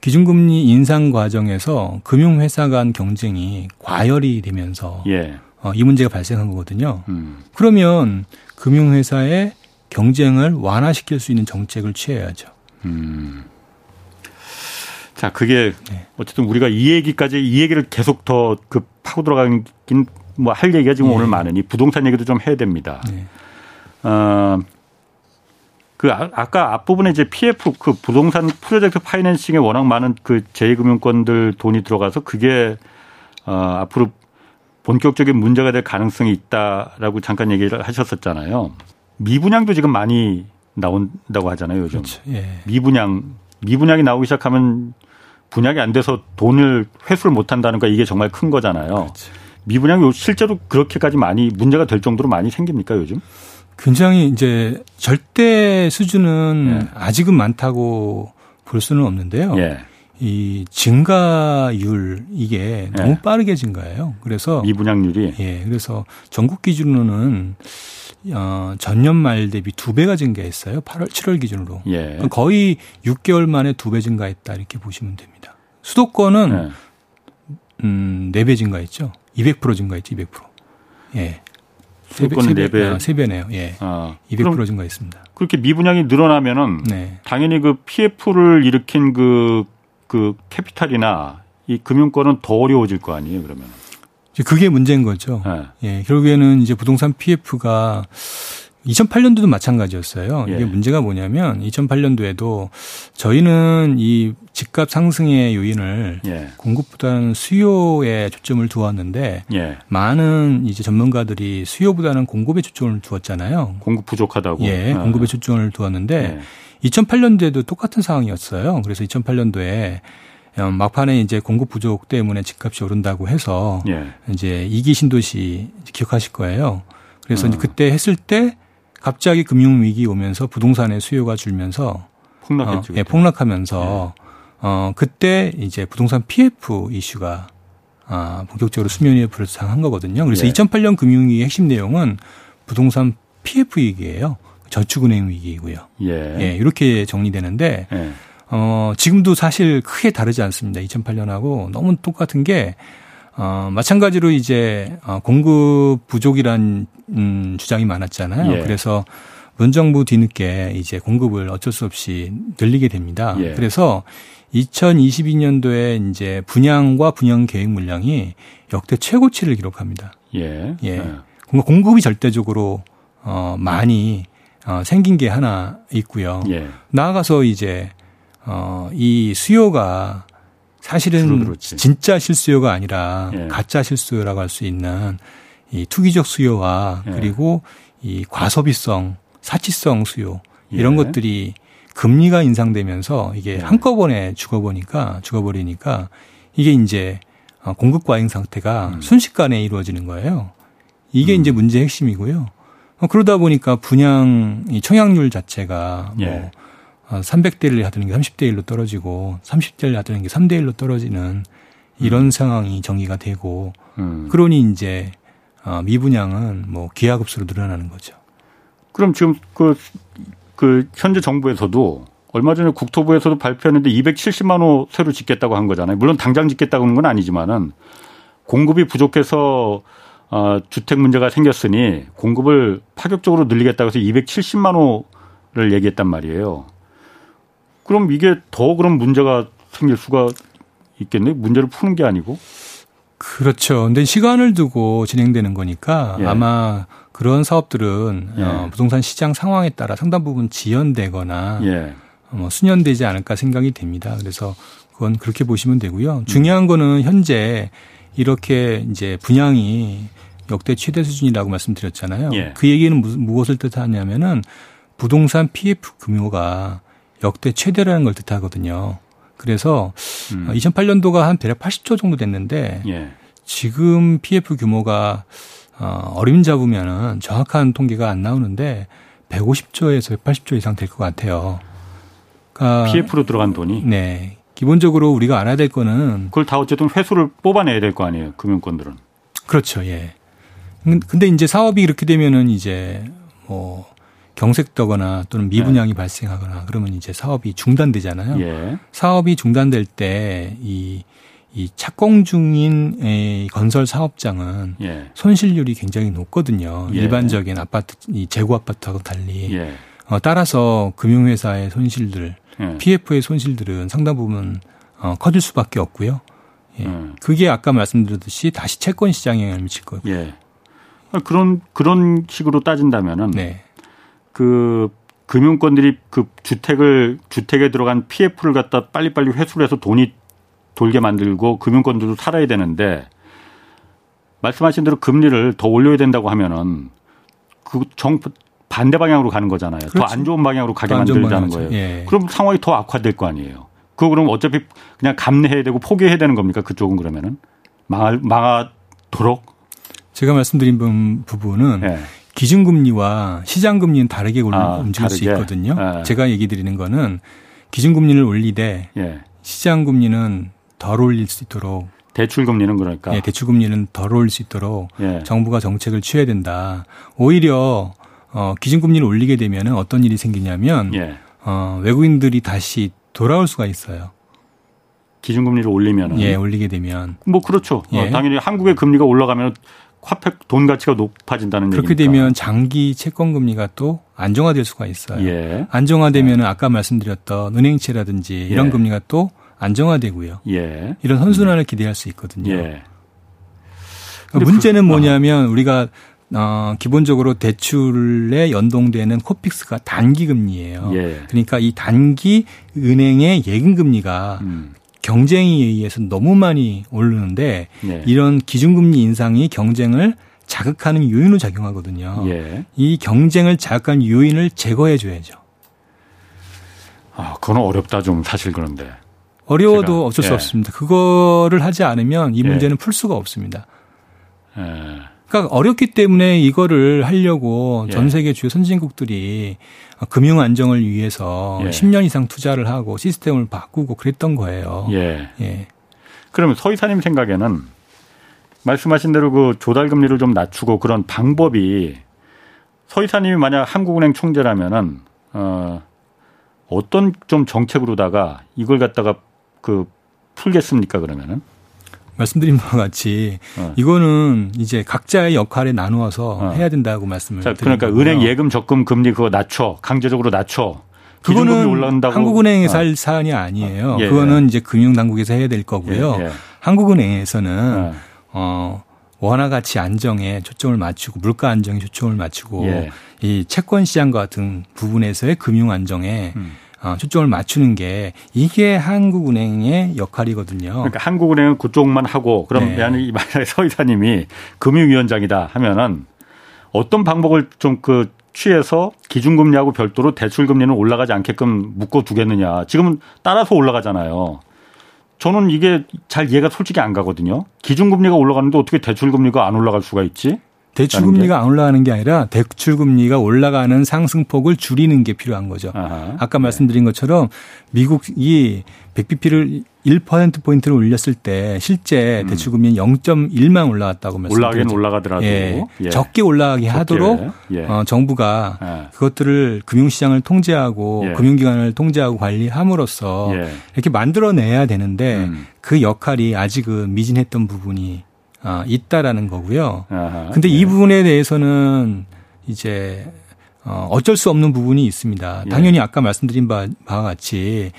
기준금리 인상 과정에서 금융회사 간 경쟁이 과열이 되면서 예. 어, 이 문제가 발생한 거거든요. 음. 그러면 금융회사의 경쟁을 완화시킬 수 있는 정책을 취해야죠. 음. 자, 그게 네. 어쨌든 우리가 이 얘기까지 이 얘기를 계속 더 그 파고 들어가긴 뭐 할 얘기가 지금 네. 오늘 많으니 부동산 얘기도 좀 해야 됩니다. 네. 어, 그 아, 아까 앞부분에 이제 PF 그 부동산 프로젝트 파이낸싱에 워낙 많은 그 제2금융권들 돈이 들어가서 그게 어, 앞으로 본격적인 문제가 될 가능성이 있다라고 잠깐 얘기를 하셨었잖아요. 미분양도 지금 많이 나온다고 하잖아요, 요즘. 그렇죠. 예. 미분양, 미분양이 나오기 시작하면 분양이 안 돼서 돈을 회수를 못 한다는 거 이게 정말 큰 거잖아요. 그렇죠. 미분양이 실제로 그렇게까지 많이 문제가 될 정도로 많이 생깁니까, 요즘? 굉장히 이제 절대 수준은 예. 아직은 많다고 볼 수는 없는데요. 예. 이 증가율 이게 너무 예. 빠르게 증가해요. 그래서 미분양률이 예, 그래서 전국 기준으로는 어, 전년 말 대비 두 배가 증가했어요. 8월, 7월 기준으로. 예. 거의 6개월 만에 두 배 증가했다 이렇게 보시면 됩니다. 수도권은 예. 음, 4배 증가했죠. 200% 증가했죠. 200%. 예. 소유권 4배. 3배네요. 예. 아, 200% 증가했습니다. 그렇게 미분양이 늘어나면은 네. 당연히 그 PF를 일으킨 그, 그 캐피탈이나 이 금융권은 더 어려워질 거 아니에요, 그러면. 그게 문제인 거죠. 네. 예. 결국에는 이제 부동산 PF가 2008년도도 마찬가지였어요. 이게 예. 문제가 뭐냐면 2008년도에도 저희는 이 집값 상승의 요인을 예. 공급보다는 수요에 초점을 두었는데 예. 많은 이제 전문가들이 수요보다는 공급에 초점을 두었잖아요. 공급 부족하다고. 예, 아. 공급에 초점을 두었는데 2008년도에도 예. 똑같은 상황이었어요. 그래서 2008년도에 음, 막판에 이제 공급 부족 때문에 집값이 오른다고 해서 예. 이제 이기 신도시 기억하실 거예요. 그래서 어. 이제 그때 했을 때 갑자기 금융 위기 오면서 부동산의 수요가 줄면서 폭락했죠. 어, 예, 폭락하면서 네. 어 그때 이제 부동산 PF 이슈가 아 본격적으로 수면 위에 불상한 거거든요. 그래서 예. 2008년 금융위기 핵심 내용은 부동산 PF 위기예요. 저축은행 위기이고요. 예. 예 이렇게 정리되는데 예. 어 지금도 사실 크게 다르지 않습니다. 2008년하고 너무 똑같은 게 어, 마찬가지로 이제 어, 공급 부족이란 음, 주장이 많았잖아요. 예. 그래서 문정부 뒤늦게 이제 공급을 어쩔 수 없이 늘리게 됩니다. 예. 그래서 2022년도에 이제 분양과 분양 계획 물량이 역대 최고치를 기록합니다. 예. 예. 예. 공급이 절대적으로 어 많이 어 생긴 게 하나 있고요. 예. 나아가서 이제 어 이 수요가 사실은 진짜 실수요가 아니라 예. 가짜 실수요라고 할 수 있는 이 투기적 수요와 예. 그리고 이 과소비성, 사치성 수요 이런 예. 것들이 금리가 인상되면서 이게 예. 한꺼번에 죽어보니까 죽어버리니까 이게 이제 어, 공급 과잉 상태가 음. 순식간에 이루어지는 거예요. 이게 음. 이제 문제의 핵심이고요. 어, 그러다 보니까 분양 이 청약률 자체가 뭐 예. 300대 1을 하드는 게 30대 1로 떨어지고 30대 1을 하드는 게 3대 1로 떨어지는 이런 음. 상황이 정의가 되고 음. 그러니 이제 어, 미분양은 뭐 기하급수로 늘어나는 거죠. 그럼 지금 그, 그 현재 정부에서도 얼마 전에 국토부에서도 발표했는데 270만 호 새로 짓겠다고 한 거잖아요. 물론 당장 짓겠다고 하는 건 아니지만은 공급이 부족해서 어, 주택 문제가 생겼으니 공급을 파격적으로 늘리겠다고 해서 270만 호를 얘기했단 말이에요. 그럼 이게 더 그런 문제가 생길 수가 있겠네. 문제를 푸는 게 아니고. 그렇죠. 근데 시간을 두고 진행되는 거니까 예. 아마 그런 사업들은 예. 어, 부동산 시장 상황에 따라 상당 부분 지연되거나 예. 뭐 수년되지 않을까 생각이 됩니다. 그래서 그건 그렇게 보시면 되고요. 중요한 거는 현재 이렇게 이제 분양이 역대 최대 수준이라고 말씀드렸잖아요. 예. 그 얘기는 무 엇을 뜻하냐면은 부동산 PF 규모가 역대 최대라는 걸 뜻하거든요. 그래서 음. 2008년도가 한 대략 80조 정도 됐는데 예. 지금 PF 규모가 어, 어림 잡으면은 정확한 통계가 안 나오는데 150조에서 180조 이상 될 것 같아요. 그러니까 PF로 들어간 돈이? 네. 기본적으로 우리가 알아야 될 거는 그걸 다 어쨌든 회수를 뽑아내야 될 거 아니에요. 금융권들은. 그렇죠. 예. 근데 이제 사업이 이렇게 되면은 이제 뭐 경색되거나 또는 미분양이 네. 발생하거나 그러면 이제 사업이 중단되잖아요. 예. 사업이 중단될 때이 이 착공 중인 이 건설 사업장은 예. 손실률이 굉장히 높거든요. 예. 일반적인 아파트, 이 재고 아파트하고 달리. 예. 어, 따라서 금융회사의 손실들, 예. PF의 손실들은 상당 부분 어, 커질 수밖에 없고요. 예. 음. 그게 아까 말씀드렸듯이 다시 채권 시장에 영향을 미칠 거고. 예. 그런 그런 식으로 따진다면은 네. 그 금융권들이 그 주택을 주택에 들어간 PF를 갖다 빨리빨리 회수를 해서 돈이 돌게 만들고 금융권들도 살아야 되는데 말씀하신 대로 금리를 더 올려야 된다고 하면은 그정 반대 방향으로 가는 거잖아요. 더 안 좋은 방향으로 가게 만들자는 거예요. 예. 그럼 상황이 더 악화될 거 아니에요. 그거 그럼 어차피 그냥 감내해야 되고 포기해야 되는 겁니까? 그쪽은 그러면은 망할 망하도록 제가 말씀드린 부분은 예. 기준금리와 시장금리는 다르게 아, 움직일 다르게. 수 있거든요. 예. 제가 얘기 드리는 거는 기준금리를 올리되 예. 시장금리는 덜 올릴 수 있도록 대출금리는 그러니까 예, 대출금리는 덜 올릴 수 있도록 예. 정부가 정책을 취해야 된다. 오히려 어, 기준금리를 올리게 되면 어떤 일이 생기냐면 예. 어, 외국인들이 다시 돌아올 수가 있어요. 기준금리를 올리면 예, 올리게 되면 뭐 그렇죠. 어, 예. 어, 당연히 한국의 금리가 올라가면 화폐 돈 가치가 높아진다는 그렇게 얘기니까. 되면 장기 채권 금리가 또 안정화될 수가 있어요. 예. 안정화되면 아까 말씀드렸던 은행채라든지 이런 예. 금리가 또 안정화되고요. 예. 이런 선순환을 기대할 수 있거든요. 예. 그러니까 문제는 뭐냐면 우리가 어, 기본적으로 대출에 연동되는 코픽스가 단기 금리예요. 예. 그러니까 이 단기 은행의 예금 금리가 음. 경쟁에 의해서 너무 많이 오르는데 예. 이런 기준금리 인상이 경쟁을 자극하는 요인으로 작용하거든요. 예. 이 경쟁을 자극하는 요인을 제거해 줘야죠. 아, 그건 어렵다 좀 사실 그런데. 어려워도 제가, 어쩔 수 예. 없습니다. 그거를 하지 않으면 이 예. 문제는 풀 수가 없습니다. 예. 그러니까 어렵기 때문에 이거를 하려고 예. 전 세계 주요 선진국들이 금융 안정을 위해서 예. 10년 이상 투자를 하고 시스템을 바꾸고 그랬던 거예요. 예. 예. 그러면 서 이사님 생각에는 말씀하신 대로 그 조달 금리를 좀 낮추고 그런 방법이 서 이사님이 만약 한국은행 총재라면은 어 어떤 좀 정책으로다가 이걸 갖다가 그 풀겠습니까 그러면은 말씀드린 바와 같이 어. 이거는 이제 각자의 역할에 나누어서 어. 해야 된다고 말씀을 자 드린 그러니까 거고요. 은행 예금 적금 금리 그거 낮춰 강제적으로 낮춰 그거는 한국은행에서 어. 할 사안이 아니에요. 예, 그거는 이제 금융당국에서 해야 될 거고요. 예, 예. 한국은행에서는 어. 어 원화 가치 안정에 초점을 맞추고 물가 안정에 초점을 맞추고 예. 이 채권 시장 같은 부분에서의 금융 안정에 음. 어, 초점을 맞추는 게 이게 한국은행의 역할이거든요. 그러니까 한국은행은 그쪽만 하고 그럼 네. 만약에 만약에 서 이사님이 금융위원장이다 하면은 어떤 방법을 좀그 취해서 기준금리하고 별도로 대출금리는 올라가지 않게끔 묶어 두겠느냐. 지금은 따라서 올라가잖아요. 저는 이게 잘 이해가 솔직히 안 가거든요. 기준금리가 올라가는데 어떻게 대출금리가 안 올라갈 수가 있지? 대출 금리가 안 올라가는 게 아니라 대출 금리가 올라가는 상승폭을 줄이는 게 필요한 거죠. 아하. 아까 말씀드린 것처럼 미국이 100bp를 1% 포인트를 올렸을 때 실제 대출 금리는 0.1만 올라갔다고 음. 올라가긴 말씀드렸죠. 올라가더라도 예. 예. 적게 올라가게 적게. 하도록 예. 어, 정부가 예. 그것들을 금융시장을 통제하고 예. 금융기관을 통제하고 관리함으로써 예. 이렇게 만들어내야 되는데 음. 그 역할이 아직은 미진했던 부분이 아, 있다라는 거고요. 아하. 근데 예. 이 부분에 대해서는 이제 어, 어쩔 수 없는 부분이 있습니다. 예. 당연히 아까 말씀드린 바, 와 같이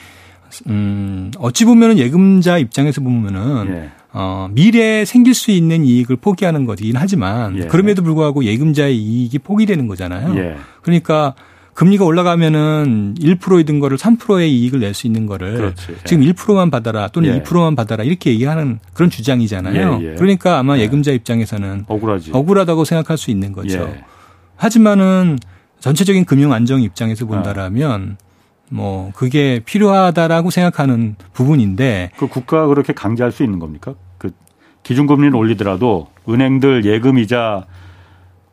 음, 어찌 보면은 예금자 입장에서 보면은 예. 어, 미래에 생길 수 있는 이익을 포기하는 거긴 하지만 예. 그럼에도 불구하고 예금자의 이익이 포기되는 거잖아요. 예. 그러니까 금리가 올라가면은 1%이든 거를 3%의 이익을 낼 수 있는 거를 그렇지. 예. 지금 1%만 받아라 또는 예. 2%만 받아라 이렇게 얘기하는 그런 주장이잖아요. 예, 예. 그러니까 아마 예. 예금자 입장에서는 억울하지. 억울하다고 생각할 수 있는 거죠. 예. 하지만은 전체적인 금융 안정 입장에서 본다라면 뭐 그게 필요하다라고 생각하는 부분인데 그 국가가 그렇게 강제할 수 있는 겁니까? 그 기준금리를 올리더라도 은행들 예금 이자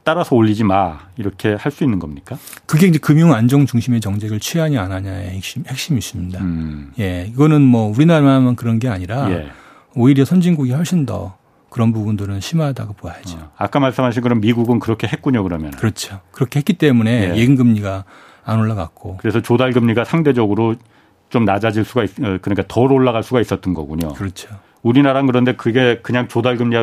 따라서 올리지 마 이렇게 할 수 있는 겁니까? 그게 이제 금융 안정 중심의 정책을 취하냐 안 하냐의 핵심, 핵심이 있습니다. 음. 예, 이거는 뭐 우리나라만 그런 게 아니라 예. 오히려 선진국이 훨씬 더 그런 부분들은 심하다고 봐야죠. 어. 아까 말씀하신 그런 미국은 그렇게 했군요 그러면. 그렇죠. 그렇게 했기 때문에 예. 예금 금리가 안 올라갔고 그래서 조달 금리가 상대적으로 좀 낮아질 수가 있, 어, 그러니까 덜 올라갈 수가 있었던 거군요. 그렇죠. 우리나라는 그런데 그게 그냥 조달 금리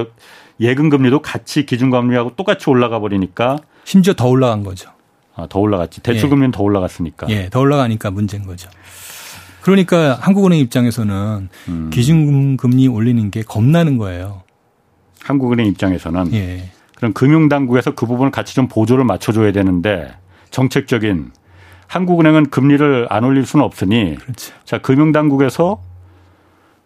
예금 금리도 같이 기준 금리하고 똑같이 올라가 버리니까 심지어 더 올라간 거죠. 아, 더 올라갔지. 대출 금리는 더 올라갔으니까. 예, 더 올라가니까 문제인 거죠. 그러니까 한국은행 입장에서는 음. 기준 금리 올리는 게 겁나는 거예요. 한국은행 입장에서는 예. 그럼 금융당국에서 그 부분을 같이 좀 보조를 맞춰줘야 되는데 정책적인 한국은행은 금리를 안 올릴 수는 없으니 그렇죠. 자 금융당국에서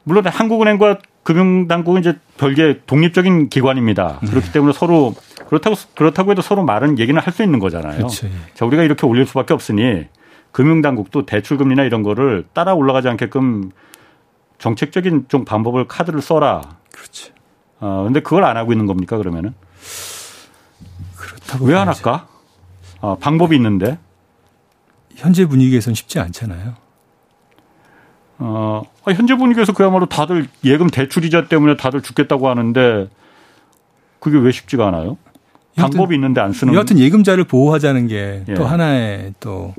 물론 한국은행과 금융당국은 이제 별개 독립적인 기관입니다. 네. 그렇기 때문에 서로 그렇다고 그렇다고 해도 서로 말은 얘기는 할 수 있는 거잖아요. 그렇죠. 자 우리가 이렇게 올릴 수밖에 없으니 금융당국도 대출금리나 이런 거를 따라 올라가지 않게끔 정책적인 좀 방법을 카드를 써라. 그렇죠. 어 근데 그걸 안 하고 있는 겁니까 그러면은? 그렇다고 왜 안. 할까? 아, 방법이 있는데. 현재 분위기에서는 쉽지 않잖아요. 어, 아, 현재 분위기에서 그야말로 다들 예금 대출 이자 때문에 다들 죽겠다고 하는데 그게 왜 쉽지가 않아요? 여하튼- 방법이 있는데 안 쓰는. 여하튼 예금자를 보호하자는 게또 예. 하나의 또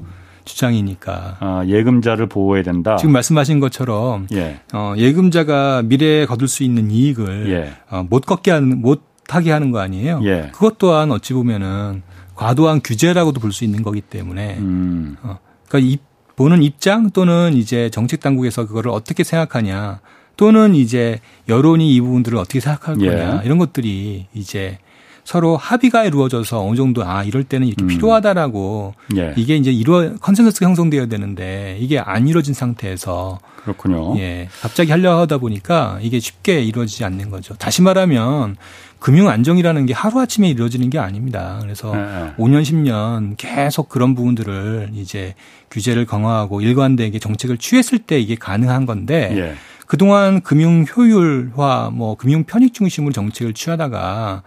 주장이니까 아, 예금자를 보호해야 된다. 지금 말씀하신 것처럼 예. 어, 예금자가 미래에 거둘 수 있는 이익을 예. 어, 못 걷게 하는 못 못하게 하는 거 아니에요. 예. 그것 또한 어찌 보면은 과도한 규제라고도 볼 수 있는 거기 때문에 음. 어, 그러니까 이 보는 입장 또는 이제 정책 당국에서 그거를 어떻게 생각하냐 또는 이제 여론이 이 부분들을 어떻게 생각할 예. 거냐 이런 것들이 이제 서로 합의가 이루어져서 어느 정도 아 이럴 때는 이렇게 음. 필요하다라고 예. 이게 이제 이루어 consensus가 형성되어야 되는데 이게 안 이루어진 상태에서 그렇군요. 예. 갑자기 하려 하다 보니까 이게 쉽게 이루어지지 않는 거죠. 다시 말하면 금융 안정이라는 게 하루아침에 이루어지는 게 아닙니다. 그래서 네. 5년, 10년 계속 그런 부분들을 이제 규제를 강화하고 일관되게 정책을 취했을 때 이게 가능한 건데 예. 그동안 금융 효율화 뭐 금융 편익 중심으로 정책을 취하다가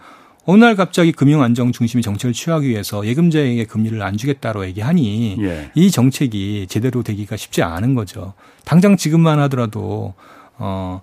어느 날 갑자기 금융 안정 중심의 정책을 취하기 위해서 예금자에게 금리를 안 주겠다로 얘기하니 예. 이 정책이 제대로 되기가 쉽지 않은 거죠. 당장 지금만 하더라도 어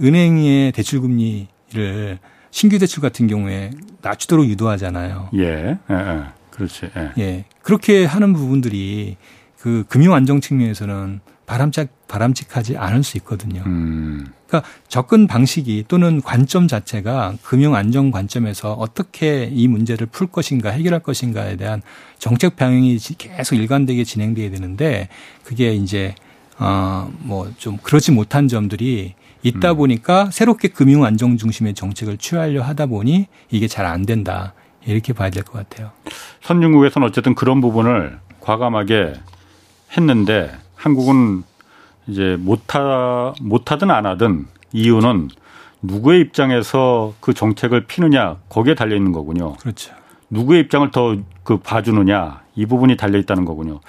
은행의 대출 금리를 신규 대출 같은 경우에 낮추도록 유도하잖아요. 예. 예. 예. 그렇지. 예. 예. 그렇게 하는 부분들이 그 금융 안정 측면에서는 바람직 바람직하지 않을 수 있거든요. 음. 그러니까 접근 방식이 또는 관점 자체가 금융 안정 관점에서 어떻게 이 문제를 풀 것인가 해결할 것인가에 대한 정책 방향이 계속 일관되게 진행돼야 되는데 그게 이제 어뭐 좀 그렇지 못한 점들이 있다 음. 보니까 새롭게 금융 안정 중심의 정책을 취하려 하다 보니 이게 잘 안 된다. 이렇게 봐야 될 것 같아요. 선진국에서는 어쨌든 그런 부분을 과감하게 했는데 한국은 이제 못하 못하든 안 하든 이유는 누구의 입장에서 그 정책을 피느냐 거기에 달려 있는 거군요. 그렇죠. 누구의 입장을 더 그 봐주느냐 이 부분이 달려 있다는 거군요.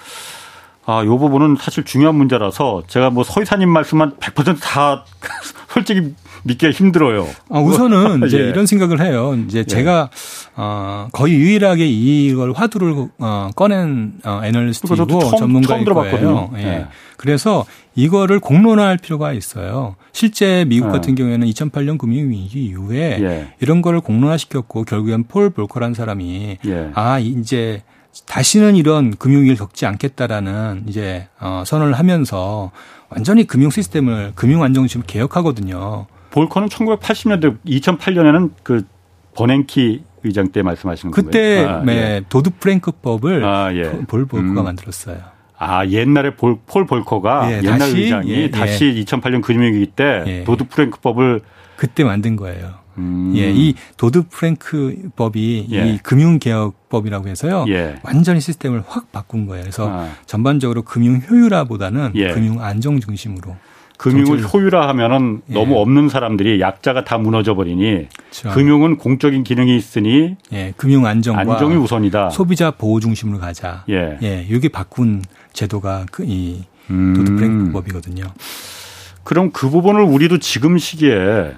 아, 요 부분은 사실 중요한 문제라서 제가 뭐 서이사님 말씀만 100%다 솔직히 믿기가 힘들어요. 아, 우선은 이제 예. 이런 생각을 해요. 이제 예. 제가 어, 거의 유일하게 이걸 화두를 어, 꺼낸 어, 애널리스트이고 전문가일 처음 거예요. 예. 예. 그래서 이거를 공론화할 필요가 있어요. 실제 미국 예. 같은 경우에는 2008년 금융위기 이후에 예. 이런 거를 공론화시켰고 결국엔 폴 볼커라는 사람이 예. 아 이제 다시는 이런 금융위기를 겪지 않겠다라는 이제 어, 선언을 하면서 완전히 금융 시스템을 금융 안정 중심으로 개혁하거든요. 볼커는 1980년대 2008년에는 그 버냉키 의장 때 말씀하시는 건가요? 그때 아, 네, 예. 도드 프랭크법을 아, 예. 볼 볼커가 음. 만들었어요. 아 옛날에 볼, 폴 볼커가 예, 옛날 다시, 의장이 예, 다시 2008년 금융위기 때 예. 도드 프랭크법을 그때 만든 거예요. 음. 예, 이 도드 프랭크 법이 예. 이 금융 개혁법이라고 해서요. 예. 완전히 시스템을 확 바꾼 거예요. 그래서 아. 전반적으로 금융 효율화보다는 예. 금융 안정 중심으로 금융을 효율화하면은 예. 너무 없는 사람들이 약자가 다 무너져 버리니 그렇죠. 금융은 공적인 기능이 있으니 예, 금융 안정과 안정이 우선이다. 소비자 보호 중심으로 가자. 예, 예, 이게 바꾼 제도가 그이 음. 도드 프랭크 법이거든요. 그럼 그 부분을 우리도 지금 시기에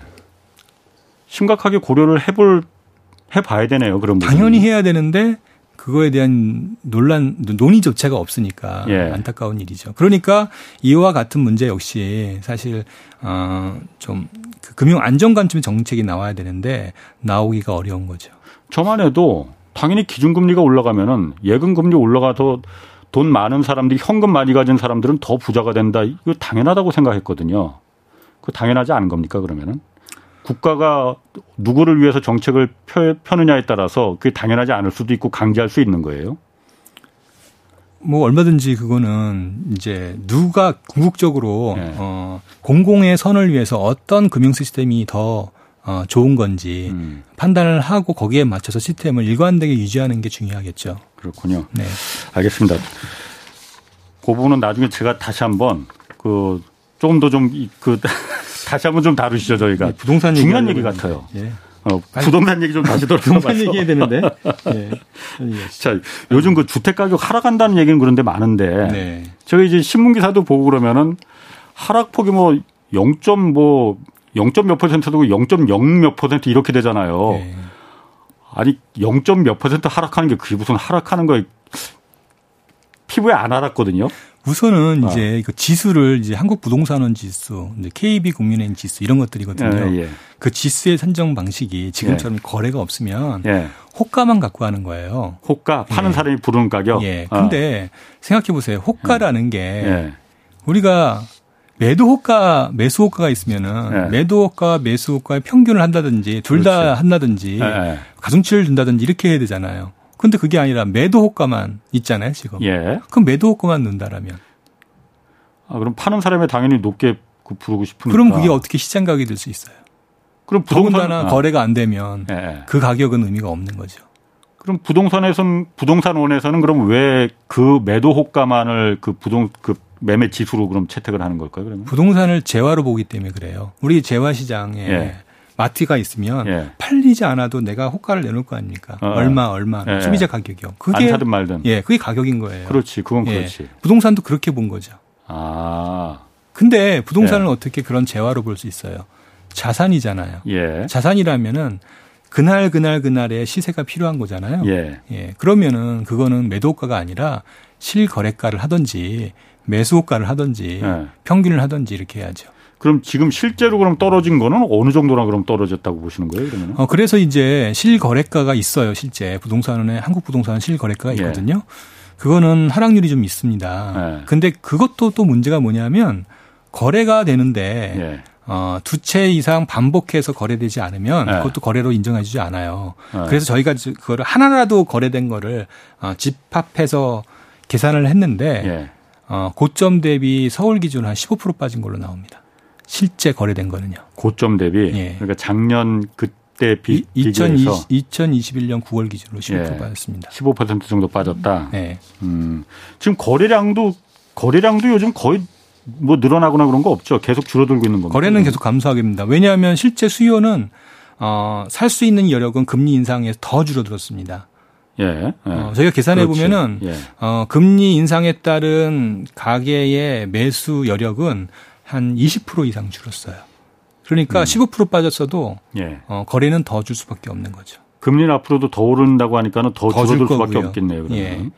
심각하게 고려를 해볼 해봐야 되네요. 그런 당연히 해야 되는데 그거에 대한 논란 논의조차가 없으니까 예. 안타까운 일이죠. 그러니까 이와 같은 문제 역시 사실 어좀 그 금융 안정 관점의 정책이 나와야 되는데 나오기가 어려운 거죠. 저만 해도 당연히 기준금리가 올라가면은 예금금리 올라가서 돈 많은 사람들이 현금 많이 가진 사람들은 더 부자가 된다. 이거 당연하다고 생각했거든요. 그 당연하지 않은 겁니까 그러면은? 국가가 누구를 위해서 정책을 펴, 느냐에 따라서 그게 당연하지 않을 수도 있고 강제할 수 있는 거예요. 뭐 얼마든지 그거는 이제 누가 궁극적으로 네. 어 공공의 선을 위해서 어떤 금융 시스템이 더 어, 좋은 건지 음. 판단을 하고 거기에 맞춰서 시스템을 일관되게 유지하는 게 중요하겠죠. 그렇군요. 네. 알겠습니다. 그 부분은 나중에 제가 다시 한번 그 조금 더 좀그 다시 한번 좀 다루시죠 저희가. 네, 부동산 중요한 얘기 같아요. 예. 어, 부동산 얘기 좀 다시 돌아서 부동산 얘기해야 되는데. 예. 자, 요즘 그 주택 가격 하락한다는 얘기는 그런데 많은데 네. 제가 이제 신문 기사도 보고 그러면은 하락폭이 뭐 0. 뭐 0. 몇 퍼센트도 0.0 몇 퍼센트 이렇게 되잖아요. 네. 아니 0. 몇 퍼센트 하락하는 게 그게 무슨 하락하는 거에 피부에 안 알았거든요. 우선은 어. 이제 그 지수를 이제 한국 부동산원 지수, 이제 KB 국민은행 지수 이런 것들이거든요. 예, 예. 그 지수의 산정 방식이 지금처럼 예. 거래가 없으면 예. 호가만 갖고 하는 거예요. 호가 파는 예. 사람이 부르는 가격. 예. 어. 근데 어. 생각해 보세요. 호가라는 게 우리가 매도 호가, 매수 호가가 있으면은 네. 매도 호가, 매수 호가의 평균을 한다든지 둘 다 한다든지 네. 가중치를 준다든지 이렇게 해야 되잖아요. 근데 그게 아니라 매도 호가만 있잖아요, 지금. 예. 그럼 매도 호가만 넣는다라면. 아, 그럼 파는 사람이 당연히 높게 부르고 싶으니까. 그럼 그게 어떻게 시장 가격이 될 수 있어요? 그럼 부동산 아. 거래가 안 되면 예. 그 가격은 의미가 없는 거죠. 그럼 부동산에서는 부동산원에서는 그럼 왜 그 매도 호가만을 그 부동 그 매매 지수로 그럼 채택을 하는 걸까요? 그러면 부동산을 재화로 보기 때문에 그래요. 우리 재화 시장에 예. 마트가 있으면 예. 팔리지 않아도 내가 호가를 내놓을 거 아닙니까? 어. 얼마 얼마 예. 소비자 가격이요. 그게 안 사든 말든. 예, 그게 가격인 거예요. 그렇지, 그건 예. 그렇지. 부동산도 그렇게 본 거죠. 아. 근데 부동산을 예. 어떻게 그런 재화로 볼 수 있어요? 자산이잖아요. 예. 자산이라면은 그날 그날 그날의 시세가 필요한 거잖아요. 예. 예. 그러면은 그거는 매도가가 아니라 실거래가를 하든지 매수가를 하든지 예. 평균을 하든지 이렇게 해야죠. 그럼 지금 실제로 그럼 떨어진 거는 어느 정도나 그럼 떨어졌다고 보시는 거예요, 그러면? 어, 그래서 이제 실거래가가 있어요, 실제. 부동산에, 한국 부동산은 실거래가가 예. 있거든요. 예. 그거는 하락률이 좀 있습니다. 예. 근데 그것도 또 문제가 뭐냐면 거래가 되는데 예. 어, 두 채 이상 반복해서 거래되지 않으면 네. 그것도 거래로 인정해주지 않아요. 네. 그래서 저희가 그거를 하나라도 거래된 거를 어, 집합해서 계산을 했는데 네. 어, 고점 대비 서울 기준 한 15% 빠진 걸로 나옵니다. 실제 거래된 거는요. 고점 대비. 예. 그러니까 작년 그때 비, 2020, 2021년 9월 기준으로 15% 예. 빠졌습니다. 15% 정도 빠졌다. 네. 음, 지금 거래량도 거래량도 요즘 거의 뭐 늘어나거나 그런 거 없죠. 계속 줄어들고 있는 겁니다. 거래는 계속 감소하겠습니다. 왜냐하면 실제 수요는 어, 살 수 있는 여력은 금리 인상에서 더 줄어들었습니다. 예. 예. 어, 저희가 계산해 보면은 예. 어, 금리 인상에 따른 가계의 매수 여력은 한 20% 이상 줄었어요. 그러니까 음. 15% 빠졌어도 예. 어, 거래는 더 줄 수밖에 없는 거죠. 금리는 앞으로도 더 오른다고 하니까는 더, 더 줄어들 수밖에 없겠네요. 그러면. 예.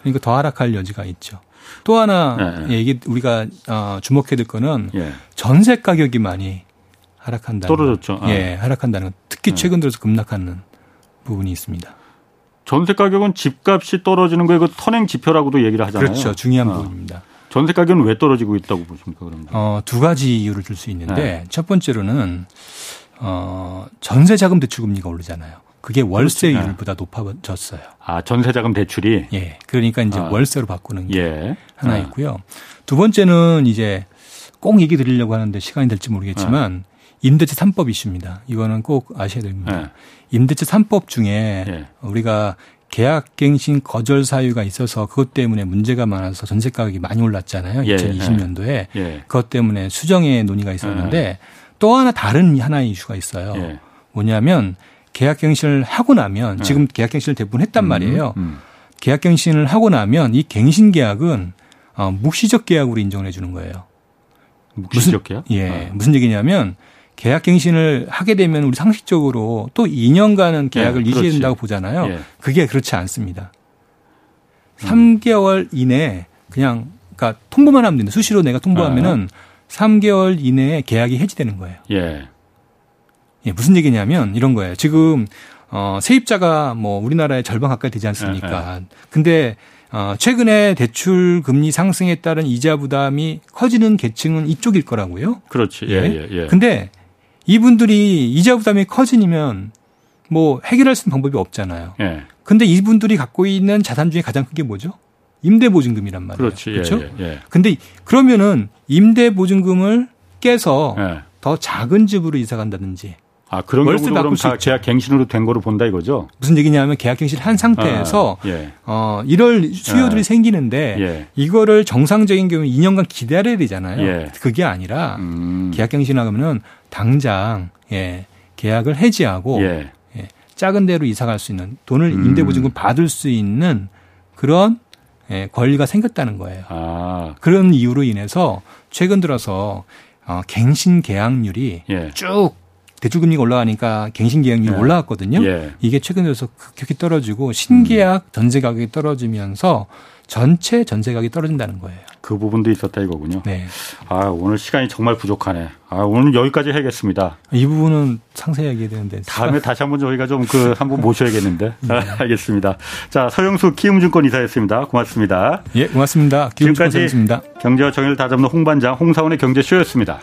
그러니까 더 하락할 여지가 있죠. 또 하나 예. 얘기 우리가 어, 주목해야 될 거는 예. 전세 가격이 많이 하락한다. 떨어졌죠. 아. 예, 하락한다는 것. 특히 예. 최근 들어서 급락하는 부분이 있습니다. 전세 가격은 집값이 떨어지는 거에 그 선행 지표라고도 얘기를 하잖아요. 그렇죠. 중요한 어. 부분입니다. 전세 가격은 왜 떨어지고 있다고 보십니까, 그럼? 어, 두 가지 이유를 줄 수 있는데 네. 첫 번째로는 어, 전세 자금 대출 금리가 오르잖아요. 그게 월세율보다 높아졌어요. 아, 전세자금 대출이? 예. 그러니까 이제 아. 월세로 바꾸는 게 예. 하나 아. 있고요. 두 번째는 이제 꼭 얘기 드리려고 하는데 시간이 될지 모르겠지만 아. 임대차 3법 이슈입니다. 이거는 꼭 아셔야 됩니다. 예. 임대차 3법 중에 예. 우리가 계약갱신 거절 사유가 있어서 그것 때문에 문제가 많아서 전세 가격이 많이 올랐잖아요. 예. 2020년도에. 예. 그것 때문에 수정의 논의가 있었는데 예. 또 하나 다른 하나의 이슈가 있어요. 예. 뭐냐면 계약갱신을 하고 나면 네. 지금 계약갱신을 대부분 했단 음, 말이에요. 음. 계약갱신을 하고 나면 이 갱신 계약은 어, 묵시적 계약으로 인정을 해주는 거예요. 묵시적 계약? 예. 아. 무슨 얘기냐면 계약 갱신을 하게 되면 우리 상식적으로 또 2년간은 계약을 예, 유지해야 된다고 보잖아요. 예. 그게 그렇지 않습니다. 음. 3개월 이내에 그냥 그러니까 통보만 하면 됩니다. 수시로 내가 통보하면은 아. 3개월 이내에 계약이 해지되는 거예요. 예. 예, 무슨 얘기냐면 이런 거예요. 지금 어 세입자가 뭐 우리나라의 절반 가까이 되지 않습니까? 네, 네. 근데 어 최근에 대출 금리 상승에 따른 이자 부담이 커지는 계층은 이쪽일 거라고요. 그렇지. 예, 예, 예. 근데 이분들이 이자 부담이 커지면 뭐 해결할 수 있는 방법이 없잖아요. 예. 근데 이분들이 갖고 있는 자산 중에 가장 큰 게 뭐죠? 임대보증금이란 말이에요. 그렇지. 예, 그렇죠? 예, 예. 근데 그러면은 임대보증금을 깨서 예. 더 작은 집으로 이사 간다든지 아, 그런 경우도 그럼 다 계약 갱신으로 된 거로 본다 이거죠? 무슨 얘기냐면 계약 갱신을 한 상태에서 아, 예. 어, 이럴 수요들이 예. 생기는데 예. 이거를 정상적인 경우 2년간 기다려야 되잖아요. 예. 그게 아니라 음. 계약 갱신하면은 당장 예, 계약을 해지하고 예. 예, 작은 데로 이사 갈 수 있는 돈을 음. 임대보증금 받을 수 있는 그런 예, 권리가 생겼다는 거예요. 아. 그런 이유로 인해서 최근 들어서 어, 갱신 계약률이 예. 쭉 대출금리가 올라가니까 갱신계약률이 네. 올라갔거든요. 예. 이게 최근 들어서 급격히 떨어지고 신계약 음. 전세 가격이 떨어지면서 전체 전세 가격이 떨어진다는 거예요. 그 부분도 있었다 이거군요. 네. 아 오늘 시간이 정말 부족하네. 아 오늘 여기까지 해야겠습니다. 이 부분은 상세히 얘기해야 되는데 다음에 다시 한번 저희가 좀 그 한번 모셔야겠는데 네. 알겠습니다. 자 서영수 키움증권 이사였습니다. 고맙습니다. 예, 고맙습니다. 지금까지 경제와 정의를 다잡는 홍반장 홍사원의 경제쇼였습니다.